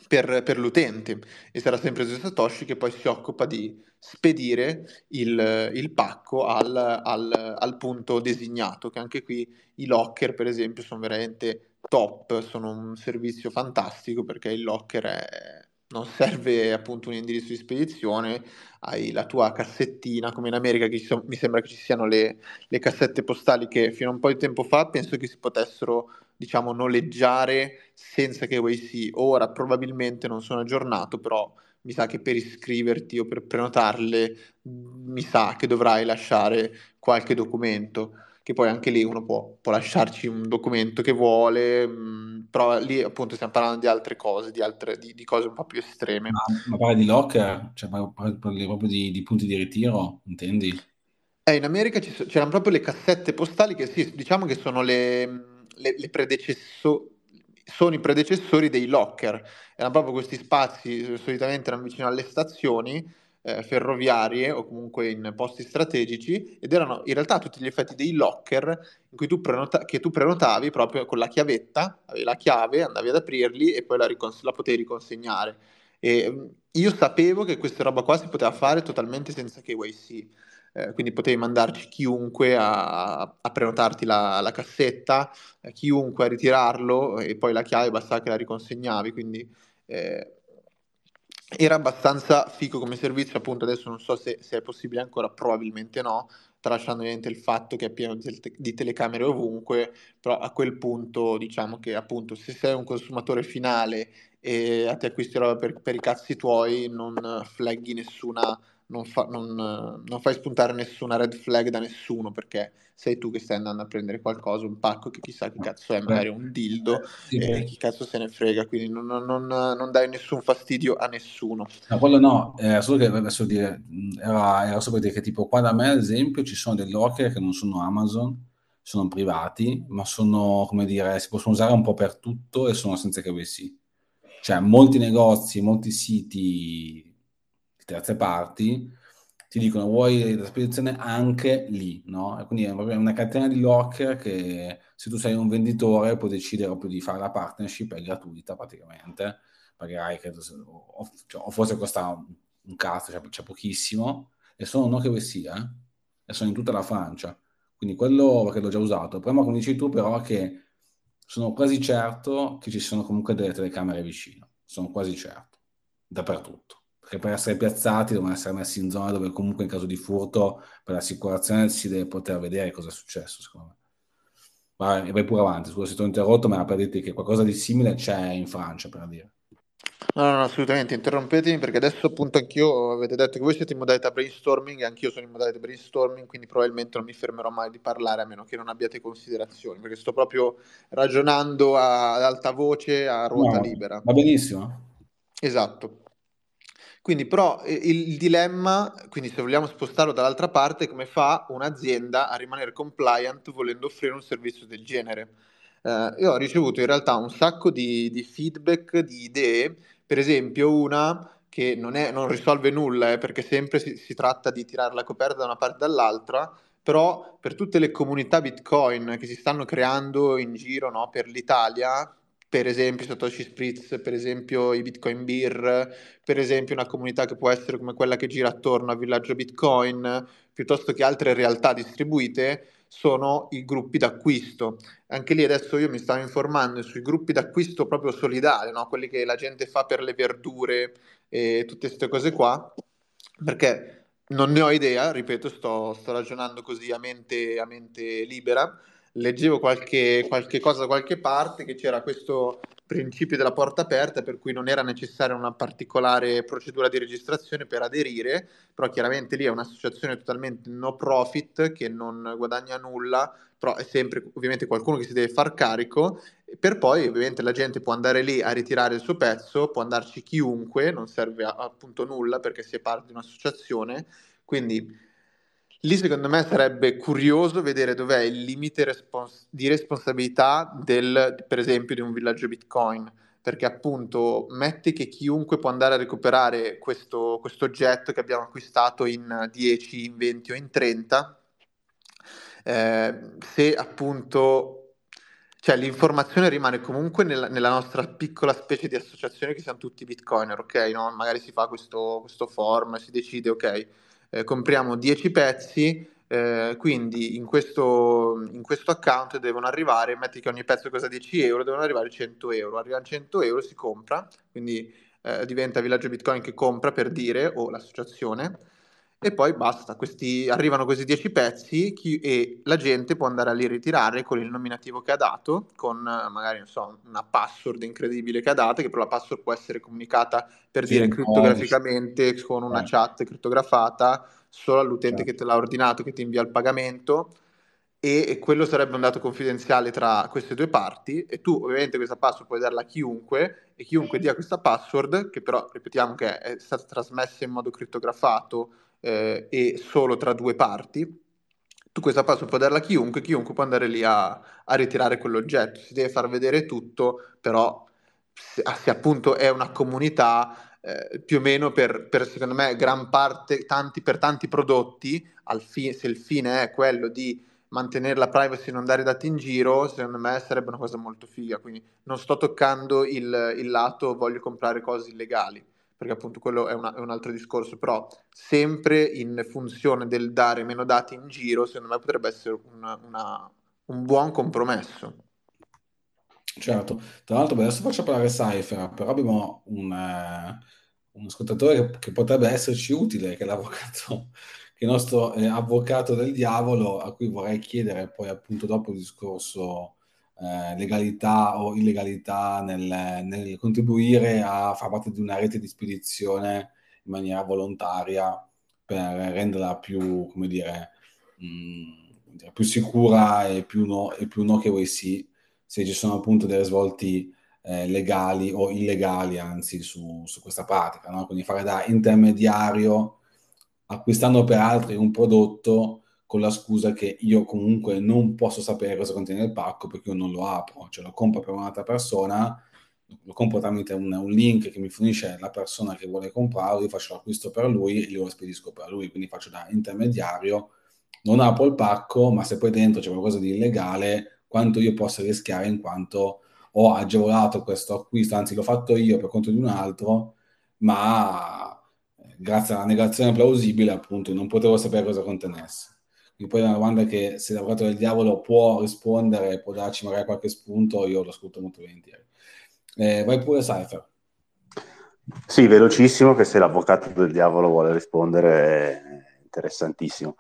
per, per, l'utente e sarà sempre Zio Satoshi che poi si occupa di spedire il, il pacco al, al, al, punto designato, che anche qui i locker per esempio sono veramente top, sono un servizio fantastico perché il locker è, non serve appunto un indirizzo di spedizione, hai la tua cassettina, come in America che so, mi sembra che ci siano le, le cassette postali che fino a un po' di tempo fa penso che si potessero diciamo, noleggiare senza che KYC. Ora probabilmente non sono aggiornato, però mi sa che per iscriverti o per prenotarle mi sa che dovrai lasciare qualche documento che poi anche lì uno può, può lasciarci un documento che vuole, mh, mm, però lì appunto stiamo parlando di altre cose, di, altre, di, di cose un po' più estreme. Ma, ma parli di locker? Cioè parli, parli proprio di, di, punti di ritiro, intendi? Eh, in America c'erano proprio le cassette postali che sì, diciamo che sono le le, le predecesso- sono i predecessori dei locker. Erano proprio questi spazi, solitamente erano vicino alle stazioni eh, ferroviarie o comunque in posti strategici ed erano in realtà tutti gli effetti dei locker tu, prenota- che tu prenotavi proprio con la chiavetta, avevi la chiave, andavi ad aprirli e poi la, ricons- la potevi riconsegnare. E, mm, io sapevo che questa roba qua si poteva fare totalmente senza KYC eh, quindi potevi mandarci chiunque a, a prenotarti la, la cassetta, eh, chiunque a ritirarlo e poi la chiave bastava che la riconsegnavi, quindi eh, era abbastanza fico come servizio, appunto adesso non so se, se, è possibile ancora, probabilmente no, tralasciando ovviamente il fatto che è pieno di, di, telecamere ovunque, però a quel punto diciamo che appunto se sei un consumatore finale e te acquisti roba per, per i cazzi tuoi, non flaghi nessuna non, fa, non, non, fai spuntare nessuna red flag da nessuno perché sei tu che stai andando a prendere qualcosa, un pacco che chissà che cazzo è, magari un dildo sì, e chi cazzo se ne frega, quindi non, non, non, dai nessun fastidio a nessuno. No, quello no, era solo che adesso dire, era, era solo per dire che tipo qua da me ad esempio ci sono dei locker che non sono Amazon, sono privati, ma sono, come dire, si possono usare un po' per tutto e sono senza KYC. Cioè, molti negozi, molti siti terze parti ti dicono vuoi la spedizione anche lì, no? E quindi è una catena di locker che se tu sei un venditore puoi decidere proprio di fare la partnership, è gratuita praticamente, pagherai credo, o, cioè, o forse costa un, un cazzo, cioè, c'è pochissimo, e sono no che sia, eh? e sono in tutta la Francia. Quindi quello che l'ho già usato. Problema, come dici tu, però, che sono quasi certo che ci sono comunque delle telecamere vicino. Sono quasi certo, dappertutto che per essere piazzati devono essere messi in zone dove comunque in caso di furto per l'assicurazione si deve poter vedere cosa è successo, secondo me. Vai, vai pure avanti, scusa se ti ho interrotto, ma per dirti che qualcosa di simile c'è in Francia, per dire. No, no, assolutamente, interrompetemi perché adesso appunto anch'io avete detto che voi siete in modalità brainstorming e anch'io sono in modalità brainstorming, quindi probabilmente non mi fermerò mai di parlare a meno che non abbiate considerazioni, perché sto proprio ragionando a, ad alta voce, a ruota no, libera. Va benissimo. Esatto. Quindi però il, il dilemma, quindi se vogliamo spostarlo dall'altra parte, come fa un'azienda a rimanere compliant volendo offrire un servizio del genere? Uh, io ho ricevuto in realtà un sacco di, di, feedback, di idee, per esempio una che non, è, non risolve nulla, eh, perché sempre si, si, tratta di tirare la coperta da una parte e dall'altra, però per tutte le comunità Bitcoin che si stanno creando in giro no, per l'Italia, per esempio Satoshi Spritz, per esempio i Bitcoin Beer, per esempio una comunità che può essere come quella che gira attorno a Villaggio Bitcoin, piuttosto che altre realtà distribuite, sono i gruppi d'acquisto. Anche lì adesso io mi stavo informando sui gruppi d'acquisto proprio solidali, no? quelli che la gente fa per le verdure e tutte queste cose qua, perché non ne ho idea, ripeto, sto, sto ragionando così a mente, a mente libera, leggevo qualche, qualche cosa da qualche parte che c'era questo principio della porta aperta per cui non era necessaria una particolare procedura di registrazione per aderire, però chiaramente lì è un'associazione totalmente no profit che non guadagna nulla, però è sempre ovviamente qualcuno che si deve far carico, per poi ovviamente la gente può andare lì a ritirare il suo pezzo, può andarci chiunque, non serve appunto nulla perché si è parte di un'associazione, quindi Lì secondo me sarebbe curioso vedere dov'è il limite respons- di responsabilità del, per esempio, di un villaggio Bitcoin, perché appunto metti che chiunque può andare a recuperare questo, oggetto che abbiamo acquistato in 10, in 20 o in 30, eh, se appunto cioè l'informazione rimane comunque nella, nella, nostra piccola specie di associazione che siamo tutti bitcoiner, ok? No? Magari si fa questo, questo form, si decide, ok, eh, compriamo 10 pezzi, eh, quindi in questo, in questo, account devono arrivare, metti che ogni pezzo costa 10 euro, devono arrivare 100 euro, arrivano 100 euro, si compra, quindi eh, diventa Villaggio Bitcoin che compra per dire, o l'associazione, e poi basta, questi, arrivano questi 10 pezzi chi, e la gente può andare a li ritirare con il nominativo che ha dato, con magari so, una password incredibile che ha dato, che però la password può essere comunicata per sì, dire crittograficamente con una eh. chat crittografata solo all'utente certo. che te l'ha ordinato, che ti invia il pagamento e, e, quello sarebbe un dato confidenziale tra queste due parti e tu ovviamente questa password puoi darla a chiunque e chiunque dia questa password, che però ripetiamo che è stata trasmessa in modo crittografato eh, e solo tra due parti, tu questa password puoi darla a chiunque, chiunque può andare lì a, a ritirare quell'oggetto, si deve far vedere tutto, però se, se appunto è una comunità eh, più o meno per, per, secondo me gran parte, tanti, per tanti prodotti, fi- se il fine è quello di mantenere la privacy e non dare dati in giro, secondo me sarebbe una cosa molto figa, quindi non sto toccando il, il lato voglio comprare cose illegali perché appunto quello è, una, è, un altro discorso, però sempre in funzione del dare meno dati in giro, secondo me potrebbe essere una, una, un buon compromesso. Certo, tra l'altro adesso faccio parlare Cypher, però abbiamo un, eh, un ascoltatore che, che, potrebbe esserci utile, che è l'avvocato, che è il nostro eh, avvocato del diavolo, a cui vorrei chiedere poi appunto dopo il discorso eh, legalità o illegalità nel, nel, contribuire a far parte di una rete di spedizione in maniera volontaria per renderla più, come dire, mh, mm, più sicura e più, no, e più no che voi sì, se ci sono appunto dei risvolti eh, legali o illegali, anzi, su, su questa pratica. No? Quindi fare da intermediario acquistando per altri un prodotto con la scusa che io comunque non posso sapere cosa contiene il pacco perché io non lo apro, cioè lo compro per un'altra persona, lo compro tramite un, un link che mi fornisce la persona che vuole comprarlo, io faccio l'acquisto per lui e io lo spedisco per lui, quindi faccio da intermediario, non apro il pacco, ma se poi dentro c'è qualcosa di illegale, quanto io posso rischiare in quanto ho agevolato questo acquisto, anzi l'ho fatto io per conto di un altro, ma eh, grazie alla negazione plausibile appunto non potevo sapere cosa contenesse. Quindi poi è una domanda che se l'avvocato del diavolo può rispondere, può darci magari qualche spunto, io lo ascolto molto volentieri. Eh, vai pure Cypher. Sì, velocissimo che se l'avvocato del diavolo vuole rispondere è interessantissimo.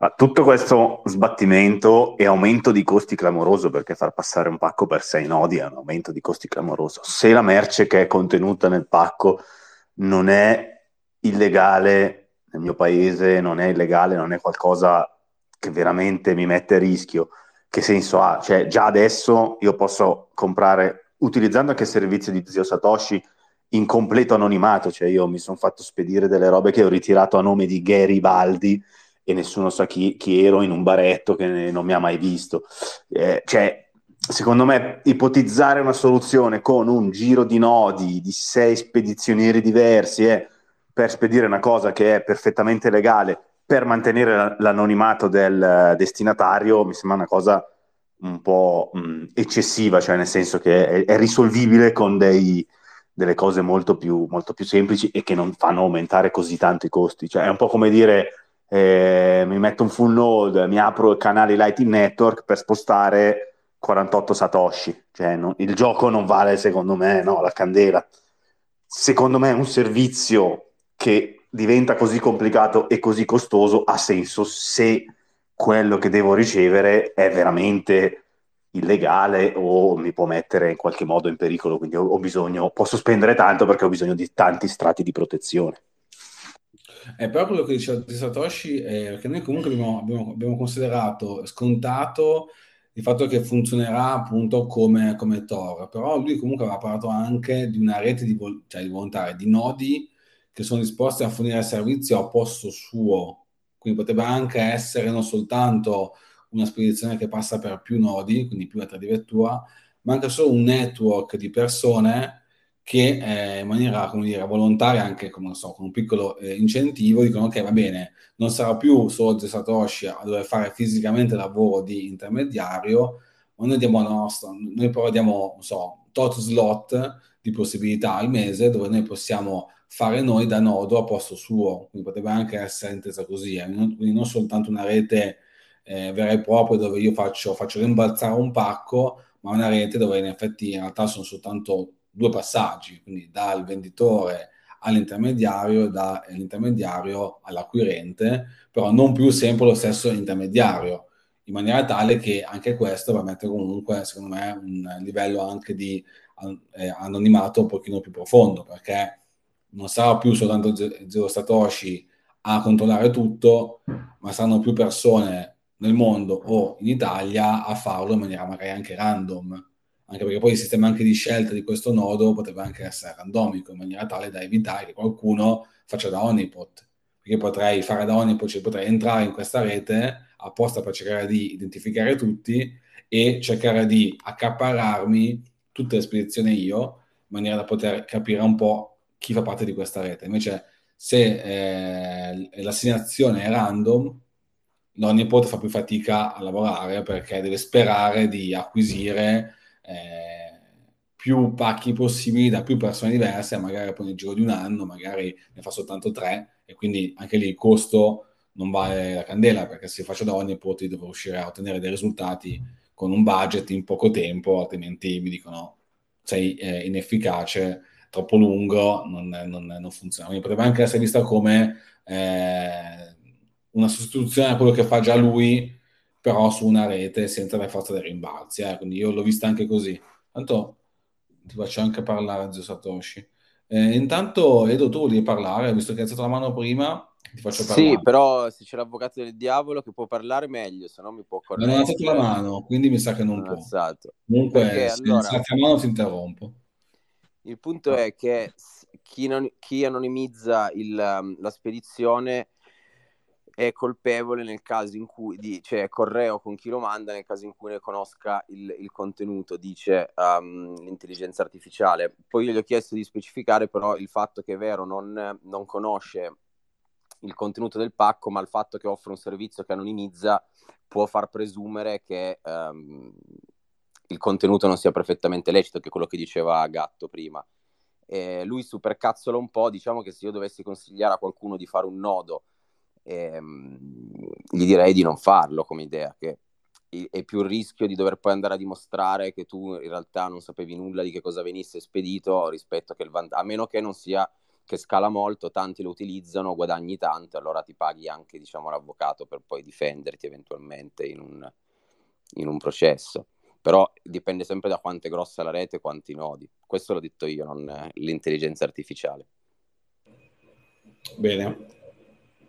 Ma tutto questo sbattimento e aumento di costi clamoroso, perché far passare un pacco per sei nodi è un aumento di costi clamoroso. Se la merce che è contenuta nel pacco non è illegale nel mio paese, non è illegale, non è qualcosa che veramente mi mette a rischio, che senso ha? Cioè, già adesso io posso comprare, utilizzando anche il servizio di Zio Satoshi, in completo anonimato, cioè io mi sono fatto spedire delle robe che ho ritirato a nome di Gary Baldi e nessuno sa chi, chi ero in un baretto che non mi ha mai visto. Eh, cioè, secondo me, ipotizzare una soluzione con un giro di nodi di sei spedizionieri diversi eh, per spedire una cosa che è perfettamente legale per mantenere l'anonimato del destinatario mi sembra una cosa un po' mh, eccessiva, cioè nel senso che è, è risolvibile con dei, delle cose molto più, molto più, semplici e che non fanno aumentare così tanto i costi. Cioè, è un po' come dire eh, mi metto un full node, mi apro il canale Lighting Network per spostare 48 satoshi. Cioè, no, il gioco non vale, secondo me, no, la candela. Secondo me è un servizio che diventa così complicato e così costoso ha senso se quello che devo ricevere è veramente illegale o mi può mettere in qualche modo in pericolo, quindi ho, bisogno, posso spendere tanto perché ho bisogno di tanti strati di protezione. È però quello che diceva di Satoshi è che noi comunque abbiamo, abbiamo, abbiamo, considerato scontato il fatto che funzionerà appunto come, come Tor, però lui comunque aveva parlato anche di una rete di, vol- cioè di volontari, di nodi che sono disposti a fornire servizio a posto suo. Quindi potrebbe anche essere non soltanto una spedizione che passa per più nodi, quindi più metri di vettura, ma anche solo un network di persone che eh, in maniera, dire, volontaria, anche so, con un piccolo eh, incentivo, dicono ok, va bene, non sarà più solo Zio Satoshi a dover fare fisicamente lavoro di intermediario, ma noi diamo la nostra, noi però diamo, so, tot slot di possibilità al mese dove noi possiamo fare noi da nodo a posto suo, quindi potrebbe anche essere intesa così, eh? non, quindi non soltanto una rete eh, vera e propria dove io faccio, faccio rimbalzare un pacco, ma una rete dove in effetti in realtà sono soltanto due passaggi, quindi dal venditore all'intermediario e dall'intermediario all'acquirente, però non più sempre lo stesso intermediario, in maniera tale che anche questo mettere comunque, secondo me, un livello anche di eh, anonimato un pochino più profondo, perché non sarà più soltanto Zero Satoshi a controllare tutto, ma saranno più persone nel mondo o in Italia a farlo in maniera magari anche random, anche perché poi il sistema anche di scelta di questo nodo potrebbe anche essere randomico, in maniera tale da evitare che qualcuno faccia da honeypot, perché potrei fare da honeypot, cioè potrei entrare in questa rete apposta per cercare di identificare tutti e cercare di accaparrarmi tutte le spedizioni io, in maniera da poter capire un po' chi fa parte di questa rete. Invece, se eh, l'assegnazione è random, l'Onipod fa più fatica a lavorare perché deve sperare di acquisire eh, più pacchi possibili da più persone diverse, magari poi nel giro di un anno, magari ne fa soltanto tre, e quindi anche lì il costo non vale la candela perché se faccio da Onipod devo riuscire a ottenere dei risultati con un budget in poco tempo, altrimenti mi dicono sei eh, inefficace troppo lungo non, non, non funziona. Quindi potrebbe anche essere vista come eh, una sostituzione a quello che fa già lui, però su una rete senza la forza dei rimbalzi. Eh. Quindi io l'ho vista anche così. Tanto ti faccio anche parlare, Zio Satoshi. Eh, intanto, Edo, tu volevi parlare, visto che hai alzato la mano prima, ti faccio parlare. Sì, però se c'è l'avvocato del diavolo che può parlare meglio, se no mi può correggere. Non ho alzato la mano, quindi mi sa che non, non può. Alzato. Comunque, Perché, se allora... alzati la mano ti interrompo. Il punto è che chi, non, chi anonimizza il, um, la spedizione è colpevole nel caso in cui, di, cioè correo con chi lo manda nel caso in cui ne conosca il, il contenuto, dice um, l'intelligenza artificiale. Poi io gli ho chiesto di specificare però il fatto che è vero, non, non conosce il contenuto del pacco, ma il fatto che offre un servizio che anonimizza può far presumere che um, il contenuto non sia perfettamente lecito, che è quello che diceva Gatto prima. E lui supercazzola un po', diciamo che se io dovessi consigliare a qualcuno di fare un nodo ehm, gli direi di non farlo come idea, che è più il rischio di dover poi andare a dimostrare che tu in realtà non sapevi nulla di che cosa venisse spedito rispetto che il vantaggio, a meno che non sia che scala molto, tanti lo utilizzano, guadagni tanto, allora ti paghi anche diciamo, l'avvocato per poi difenderti eventualmente in un, in un processo. Però dipende sempre da quanto è grossa la rete e quanti nodi. Questo l'ho detto io, non l'intelligenza artificiale. Bene,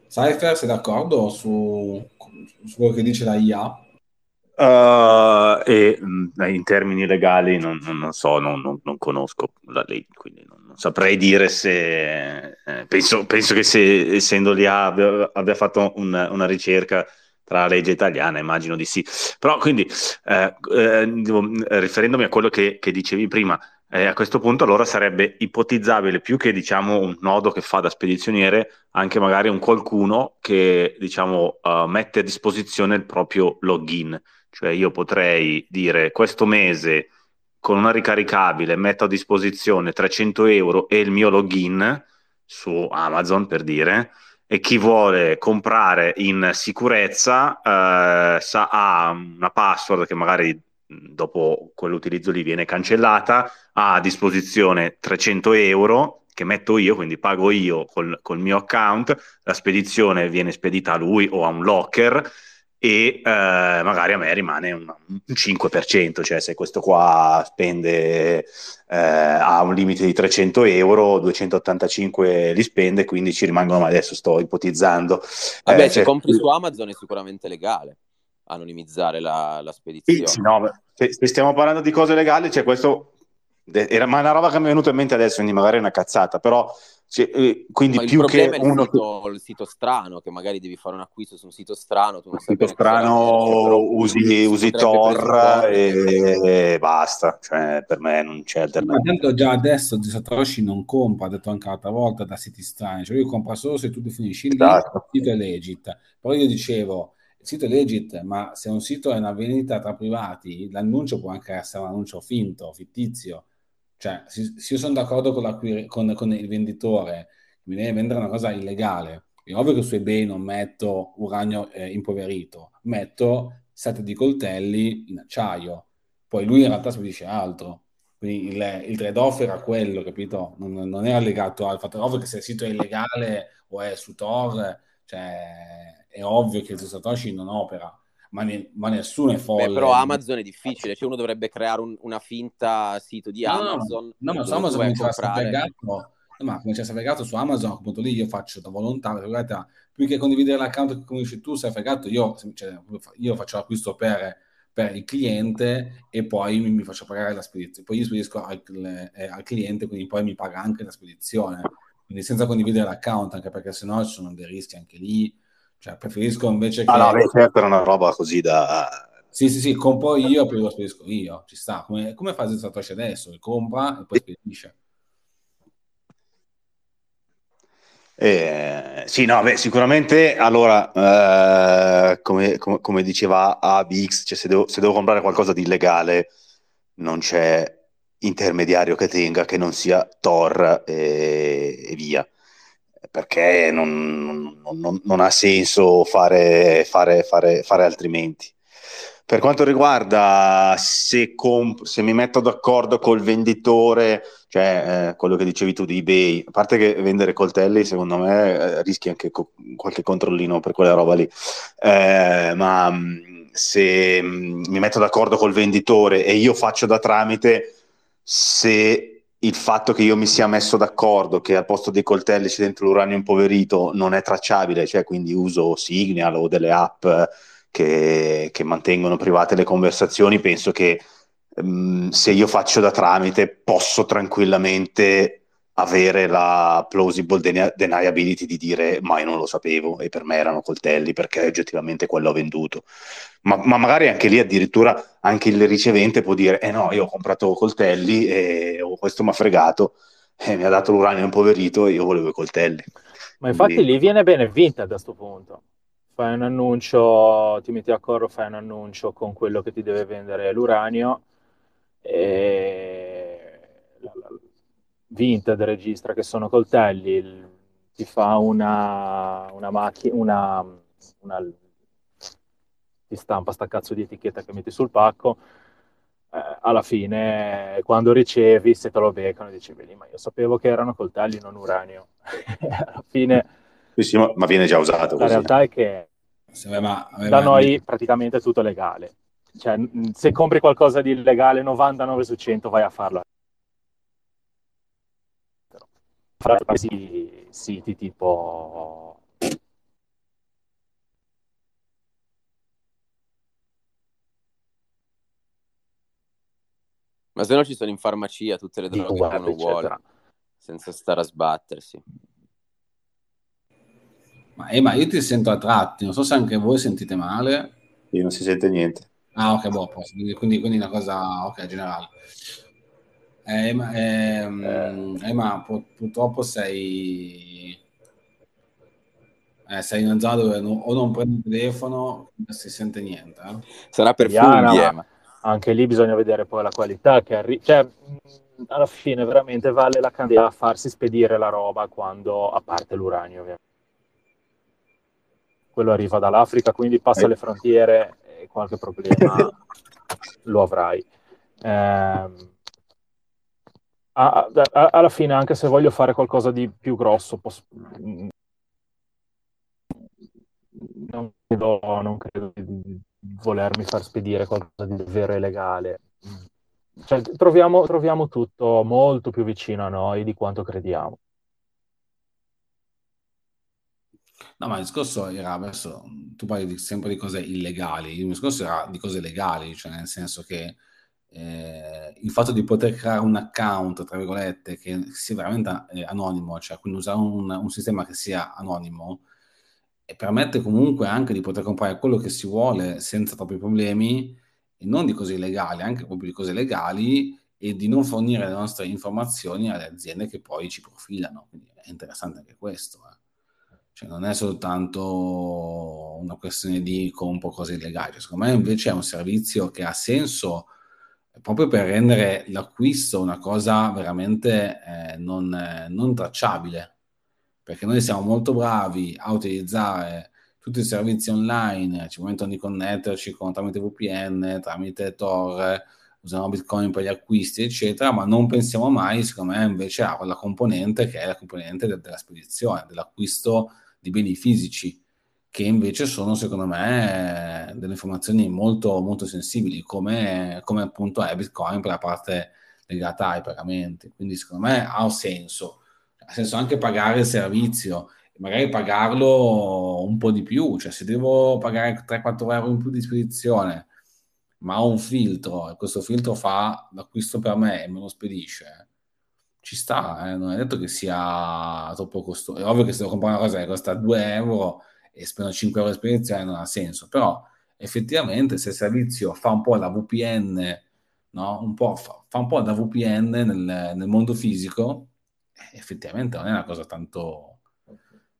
Cypher, sei d'accordo su, su quello che dice la IA? Uh, e mm, in termini legali non, non, non so, non, non, conosco la legge, quindi non, saprei dire se eh, penso, penso, che se essendo lì abbia, abbia fatto un, una ricerca tra la legge italiana, immagino di sì. Però quindi eh, eh, riferendomi a quello che, che dicevi prima, eh, a questo punto allora sarebbe ipotizzabile più che diciamo un nodo che fa da spedizioniere, anche magari un qualcuno che diciamo uh, mette a disposizione il proprio login. Cioè io potrei dire questo mese con una ricaricabile metto a disposizione 300 euro e il mio login su Amazon per dire e chi vuole comprare in sicurezza eh, sa, ha una password che magari dopo quell'utilizzo lì viene cancellata, ha a disposizione 300 euro che metto io, quindi pago io col, col mio account, la spedizione viene spedita a lui o a un locker e eh, magari a me rimane un, un, 5%, cioè se questo qua spende eh, ha un limite di 300 euro, 285 li spende, quindi ci rimangono, ma adesso sto ipotizzando. Vabbè, eh, se cioè, compri su Amazon è sicuramente legale anonimizzare la, la spedizione. Sì, no, se, se, stiamo parlando di cose legali, cioè questo era ma è una roba che mi è venuta in mente adesso, quindi magari è una cazzata, però cioè, eh, quindi Ma più che uno... il, sito, il sito strano, che magari devi fare un acquisto su un sito strano, tu non sai sito strano usi, usi Tor e... e, basta, cioè per me non c'è alternativa. Ma tanto già adesso di Satoshi non compra, ha detto anche l'altra volta, da siti strani, cioè lui compra solo se tu definisci il esatto. sito è legit. Però io dicevo, il sito è legit, ma se un sito è una vendita tra privati, l'annuncio può anche essere un annuncio finto, fittizio cioè, se, io sono d'accordo con, con, con, il venditore che mi deve vendere una cosa illegale, è ovvio che su eBay non metto uranio eh, impoverito, metto set di coltelli in acciaio. Poi lui in realtà spedisce altro. Quindi il, il trade-off era quello, capito? Non, non era legato al fatto ovvio che se il sito è illegale o è su Tor, cioè, è ovvio che il Satoshi non opera ma, ne, ma nessuno è folle. Beh, però Amazon è difficile, cioè uno dovrebbe creare un, una finta sito di Amazon. No, no ma su Amazon comincia a sapere ma come c'è fregato su Amazon, appunto lì io faccio da volontario, guarda, più che condividere l'account come dici tu, sei fregato, io, cioè, io faccio l'acquisto per, per, il cliente e poi mi, mi, faccio pagare la spedizione, poi io spedisco al, eh, al, cliente, quindi poi mi paga anche la spedizione, quindi senza condividere l'account, anche perché sennò ci sono dei rischi anche lì, cioè, preferisco invece che... Ah, no, beh, certo, era una roba così da... Sì, sì, sì, compro io, poi lo spedisco io, ci sta. Come, come fa Satoshi adesso? Che compra e poi spedisce. Eh, sì, no, beh, sicuramente allora, eh, come, come, come, diceva ABX, cioè se devo, se devo, comprare qualcosa di illegale, non c'è intermediario che tenga che non sia Tor e, e via perché non, non, non ha senso fare, fare, fare, fare, altrimenti. Per quanto riguarda se, comp- se mi metto d'accordo col venditore, cioè eh, quello che dicevi tu di eBay, a parte che vendere coltelli, secondo me eh, rischi anche co- qualche controllino per quella roba lì, eh, ma mm, se mh, mm, mi metto d'accordo col venditore e io faccio da tramite, se il fatto che io mi sia messo d'accordo che al posto dei coltelli c'è dentro l'uranio impoverito non è tracciabile, cioè quindi uso Signal o delle app che, che mantengono private le conversazioni, penso che um, se io faccio da tramite posso tranquillamente avere la plausible den- deniability di dire ma io non lo sapevo e per me erano coltelli perché oggettivamente quello ho venduto. Ma, ma, magari anche lì addirittura anche il ricevente può dire eh no, io ho comprato coltelli e questo mi ha fregato e mi ha dato l'uranio impoverito e io volevo i coltelli. Ma infatti Quindi... lì viene bene vinta a questo punto. Fai un annuncio, ti metti a corro, fai un annuncio con quello che ti deve vendere l'uranio e Vinted registra che sono coltelli, ti fa una, una macchina, una, una, ti stampa sta cazzo di etichetta che metti sul pacco, eh, alla fine quando ricevi, se te lo beccano, dici, vedi, ma io sapevo che erano coltelli, non uranio. alla fine... Sì, sì, ma, ma, viene già usato. La così. realtà è che aveva, aveva... da noi praticamente è tutto legale. Cioè, se compri qualcosa di illegale, 99 su 100 vai a farlo fra questi siti tipo Ma se no ci sono in farmacia tutte le droghe web, che uno eccetera. vuole, senza stare a sbattersi. Ma, eh, ma, io ti sento a tratti, non so se anche voi sentite male. Io non si sente niente. Ah, ok, boh, quindi, quindi una cosa, ok, generale. Eh, ma, ehm, eh, ma pu- purtroppo sei, eh, sei in una zona dove no, o non prendi il telefono non si sente niente. Eh? Sarà per Diana, ma anche lì bisogna vedere poi la qualità che arriva. Cioè, alla fine veramente vale la candela a farsi spedire la roba quando, a parte l'uranio, ovviamente. Quello arriva dall'Africa, quindi passa le frontiere e qualche problema lo avrai. Eh, a, a, alla fine, anche se voglio fare qualcosa di più grosso, posso... non, credo, non credo di volermi far spedire qualcosa di vero e legale. Cioè, troviamo, troviamo tutto molto più vicino a noi di quanto crediamo. No, ma il discorso era verso, tu parli di, sempre di cose illegali, il discorso era di cose legali, cioè nel senso che eh, il fatto di poter creare un account, tra virgolette, che sia veramente eh, anonimo, cioè quindi usare un, un, sistema che sia anonimo, e permette comunque anche di poter comprare quello che si vuole senza troppi problemi, e non di cose illegali, anche proprio di cose legali, e di non fornire le nostre informazioni alle aziende che poi ci profilano. Quindi è interessante anche questo. Eh. Cioè, non è soltanto una questione di compro cose illegali. Secondo me invece è un servizio che ha senso proprio per rendere l'acquisto una cosa veramente eh, non, eh, non, tracciabile, perché noi siamo molto bravi a utilizzare tutti i servizi online, ci permettono di connetterci con, tramite VPN, tramite Tor, usiamo Bitcoin per gli acquisti, eccetera, ma non pensiamo mai, secondo me, invece a quella componente che è la componente de- della spedizione, dell'acquisto di beni fisici che invece sono secondo me delle informazioni molto, molto sensibili, come, come appunto è Bitcoin per la parte legata ai pagamenti. Quindi secondo me ha un senso, ha senso anche pagare il servizio, magari pagarlo un po' di più, cioè se devo pagare 3-4 euro in più di spedizione, ma ho un filtro e questo filtro fa l'acquisto per me e me lo spedisce, ci sta, eh? non è detto che sia troppo costoso. È ovvio che se devo comprare una cosa che costa 2 euro e spendo 5 euro di spedizione non ha senso, però effettivamente se il servizio fa un po' da VPN, no? un po', fa, fa, un po' da VPN nel, nel mondo fisico, eh, effettivamente non è una cosa tanto,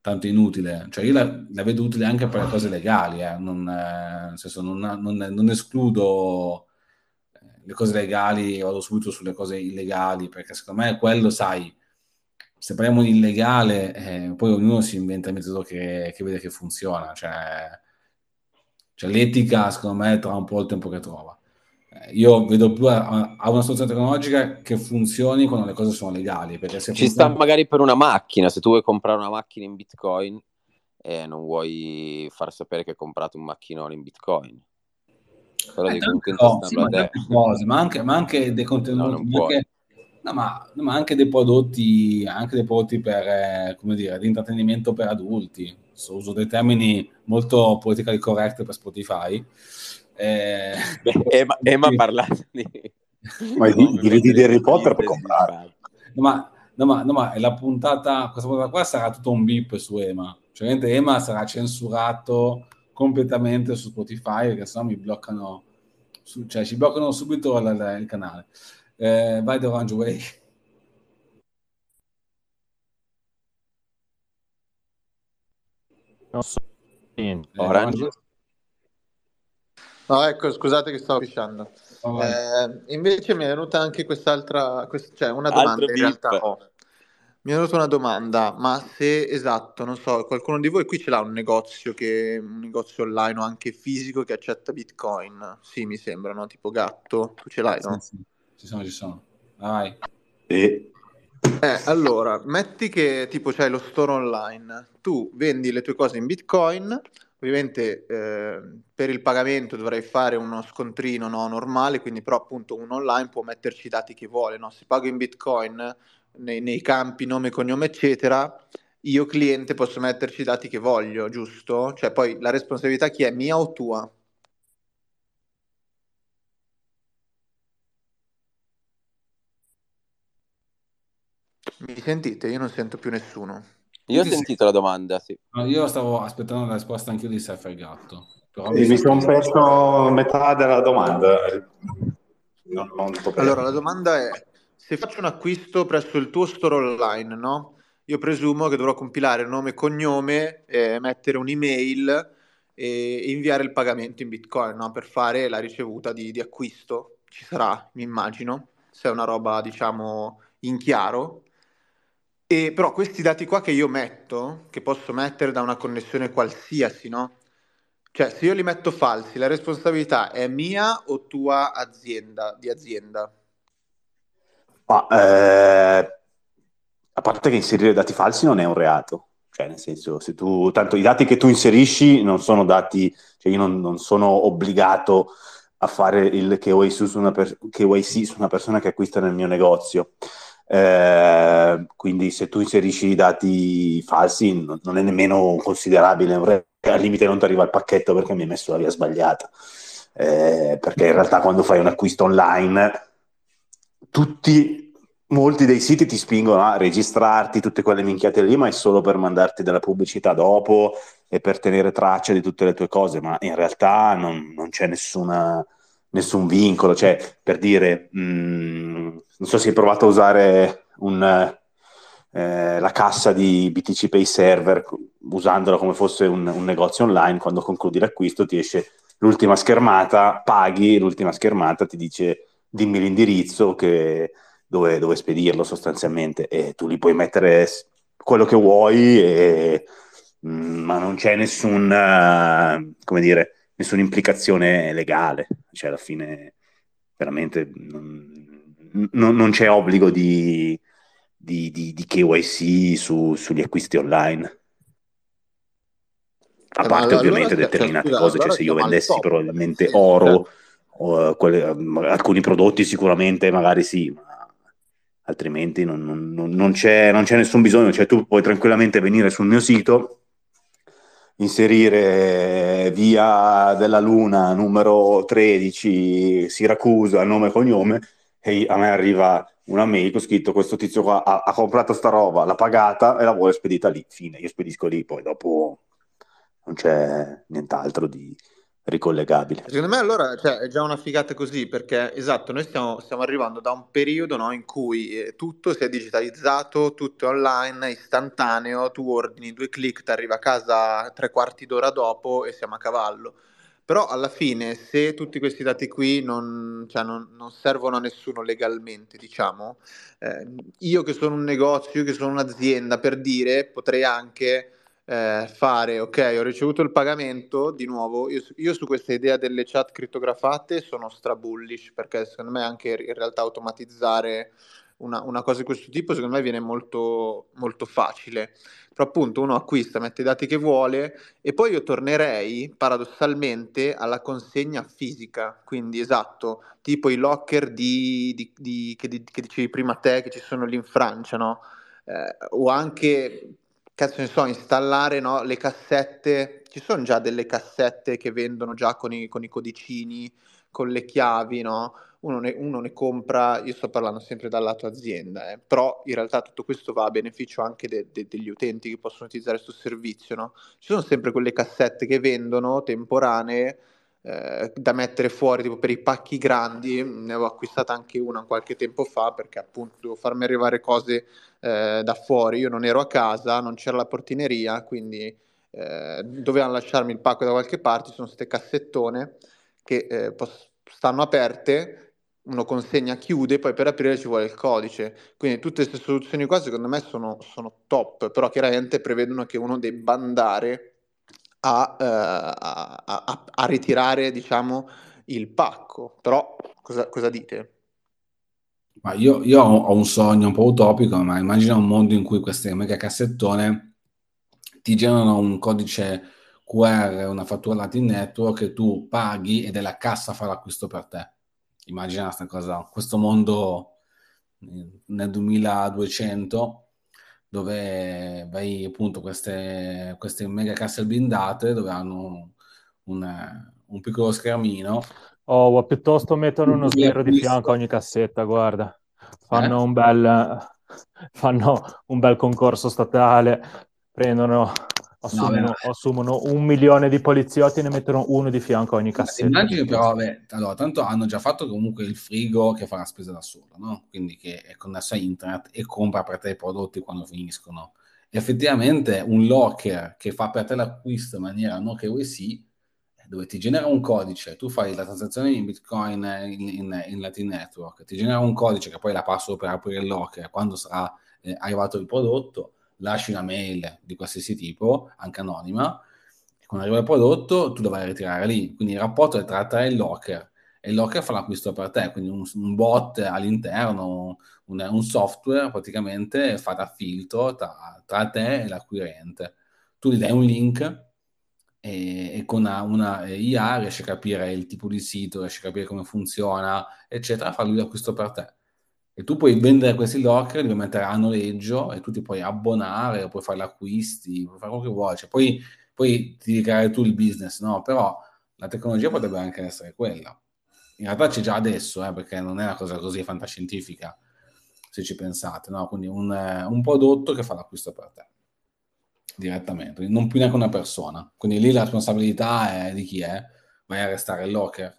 tanto inutile, cioè io la, la, vedo utile anche per le cose legali, eh? non, eh, nel senso non, non, non escludo eh, le cose legali, vado subito sulle cose illegali, perché secondo me quello, sai, se parliamo di illegale, eh, poi ognuno si inventa il metodo che, che vede che funziona. Cioè, cioè, l'etica, secondo me, tra un po' il tempo che trova. Eh, io vedo più a, a, una soluzione tecnologica che funzioni quando le cose sono legali. Ci funziona... sta magari per una macchina, se tu vuoi comprare una macchina in Bitcoin e non vuoi far sapere che hai comprato un macchinone in Bitcoin. Però eh, no, sì, ma, cose, ma, anche, ma anche dei contenuti, no, anche, No, ma, ma, anche dei prodotti, anche dei prodotti per, eh, come dire, di intrattenimento per adulti. So, uso dei termini molto politically correct per Spotify. Eh, Emma, ha parlato di... Ma i DVD di Harry Potter per comprare. No, ma No ma, no, ma la puntata, questa puntata qua sarà tutto un beep su Ema. Cioè, Ema sarà censurato completamente su Spotify perché sennò mi bloccano, su, cioè ci bloccano subito la, la, il canale. Eh, vai The Orange Way. Non so niente. Eh, Orange. No, ecco, scusate che stavo pisciando. Oh, Eh, invece mi è venuta anche quest'altra, quest- cioè una domanda Altro in realtà. beep. ho. Mi è venuta una domanda, ma se esatto, non so, qualcuno di voi qui ce l'ha un negozio che, un negozio online o anche fisico che accetta Bitcoin? Sì, mi sembra, no? Tipo gatto, tu ce l'hai, no? sì, sì. Ci sono, ci sono. Vai. E Eh, allora, metti che tipo c'hai lo store online, tu vendi le tue cose in Bitcoin, ovviamente eh, per il pagamento dovrai fare uno scontrino no, normale, quindi però appunto un online può metterci i dati che vuole, no? Se pago in Bitcoin nei, nei campi nome, cognome, eccetera, io cliente posso metterci i dati che voglio, giusto? Cioè poi la responsabilità chi è, mia o tua? Mi sentite? Io non sento più nessuno. Io ho sentito la domanda, sì. No, io stavo aspettando la risposta anche io di Surfer Gatto. Però mi sa sono perso metà della domanda. Non, non. Allora, la domanda è, se faccio un acquisto presso il tuo store online, no? Io presumo che dovrò compilare nome e cognome, eh, mettere un'email e inviare il pagamento in Bitcoin, no? Per fare la ricevuta di, di acquisto. Ci sarà, mi immagino, se è una roba, diciamo, in chiaro. E però questi dati qua che io metto, che posso mettere da una connessione qualsiasi, no? Cioè, se io li metto falsi, la responsabilità è mia o tua azienda, di azienda? Ma, eh, a parte che inserire dati falsi non è un reato, cioè nel senso, se tu, tanto i dati che tu inserisci non sono dati, cioè io non, non sono obbligato a fare il KYC su una, per- KYC su una persona che acquista nel mio negozio. Eh, quindi se tu inserisci i dati falsi non, non è nemmeno considerabile, al limite non ti arriva il pacchetto perché mi hai messo la via sbagliata. Eh, perché in realtà quando fai un acquisto online tutti, molti dei siti ti spingono a registrarti, tutte quelle minchiate lì, ma è solo per mandarti della pubblicità dopo e per tenere traccia di tutte le tue cose, ma in realtà non, non c'è nessuna, nessun vincolo. Cioè, per dire, mh, non so se hai provato a usare un, eh, la cassa di BTC Pay Server usandola come fosse un, un negozio online, quando concludi l'acquisto ti esce l'ultima schermata, paghi, l'ultima schermata ti dice dimmi l'indirizzo che, dove, dove spedirlo sostanzialmente e tu li puoi mettere quello che vuoi, e, mm, ma non c'è nessun, eh, come dire, nessuna implicazione legale, cioè alla fine veramente non, non- non c'è obbligo di, di, di- di KYC su- sugli acquisti online. A Eh, parte allora- ovviamente allora, cioè, determinate scusa, cose, cioè allora se io vendessi top, probabilmente senso, oro, o, quelle- alcuni prodotti sicuramente magari sì, ma altrimenti non, non- non- non c'è, non c'è nessun bisogno, cioè tu puoi tranquillamente venire sul mio sito, inserire via della Luna numero 13 Siracusa, nome e cognome, e a me arriva una mail con scritto questo tizio qua ha, ha comprato sta roba, l'ha pagata e la vuole spedita lì, fine, io spedisco lì, poi dopo non c'è nient'altro di ricollegabile. Secondo me allora cioè, è già una figata così, perché esatto, noi stiamo, stiamo arrivando da un periodo no, in cui eh, tutto si è digitalizzato, tutto è online, istantaneo, tu ordini due clic, ti arriva a casa tre quarti d'ora dopo e siamo a cavallo. Però alla fine, se tutti questi dati qui non, cioè, non- non servono a nessuno legalmente, diciamo, eh, io che sono un negozio, io che sono un'azienda, per dire, potrei anche eh, fare, ok, ho ricevuto il pagamento, di nuovo, io, io su questa idea delle chat crittografate sono stra bullish, perché secondo me anche in realtà automatizzare una, una cosa di questo tipo, secondo me viene molto, molto facile. Però appunto uno acquista, mette i dati che vuole e poi io tornerei paradossalmente alla consegna fisica, quindi esatto, tipo i locker di, di- di- che, che dicevi prima te, che ci sono lì in Francia, no? Eh, o anche, cazzo ne so, installare no, le cassette, ci sono già delle cassette che vendono già con i, con i codicini, con le chiavi, no? Uno ne, uno ne, compra, io sto parlando sempre dal lato azienda, eh, però in realtà tutto questo va a beneficio anche de, de, degli utenti che possono utilizzare questo servizio, no? Ci sono sempre quelle cassette che vendono temporanee eh, da mettere fuori tipo per i pacchi grandi, ne avevo acquistata anche una qualche tempo fa perché appunto devo farmi arrivare cose eh, da fuori, io non ero a casa, non c'era la portineria, quindi eh, dovevano lasciarmi il pacco da qualche parte, sono queste cassettone che eh, pos- stanno aperte, uno consegna, chiude, poi per aprire ci vuole il codice. Quindi tutte queste soluzioni qua secondo me sono, sono top, però chiaramente prevedono che uno debba andare a, uh, a, a, a ritirare diciamo, il pacco. Però cosa, cosa dite? Ma io, io, ho un sogno un po' utopico, ma immagina un mondo in cui queste mega cassettone ti generano un codice QR, una fattura Latin Network che tu paghi ed è la cassa a fare l'acquisto per te. Immagina questa cosa, questo mondo nel 2200 dove vai appunto queste, queste mega casse blindate dove hanno un, un piccolo schermino. Oh, piuttosto mettono uno sbirro di fianco a ogni cassetta, guarda. Fanno, eh? un bel, fanno un bel concorso statale, prendono Assumono, no, assumono, un milione di poliziotti e ne mettono uno di fianco a ogni cassetta. Immagini però, beh, allora, tanto hanno già fatto comunque il frigo che fa la spesa da solo, no? Quindi che è connesso a internet e compra per te i prodotti quando finiscono. Effettivamente un locker che fa per te l'acquisto in maniera no che vuoi sì, dove ti genera un codice, tu fai la transazione in Bitcoin in, in, in Latin Network, ti genera un codice che poi la passo per aprire il locker quando sarà eh, arrivato il prodotto, lasci una mail di qualsiasi tipo, anche anonima, e quando arriva il prodotto tu dovrai ritirare lì. Quindi il rapporto è tra te e il locker, e il locker fa l'acquisto per te, quindi un, un bot all'interno, un, un, software praticamente fa da filtro tra, tra, te e l'acquirente. Tu gli dai un link e, con una, una, IA riesci a capire il tipo di sito, riesci a capire come funziona, eccetera, fa lui l'acquisto per te e tu puoi vendere questi locker, li puoi a noleggio e tu ti puoi abbonare, puoi fare gli acquisti, puoi fare quello che vuoi, cioè, poi, poi ti creare tu il business, no? Però la tecnologia potrebbe anche essere quella. In realtà c'è già adesso, eh, perché non è una cosa così fantascientifica, se ci pensate, no? Quindi un, un prodotto che fa l'acquisto per te, direttamente, non più neanche una persona. Quindi lì la responsabilità è di chi è? Vai a restare il locker?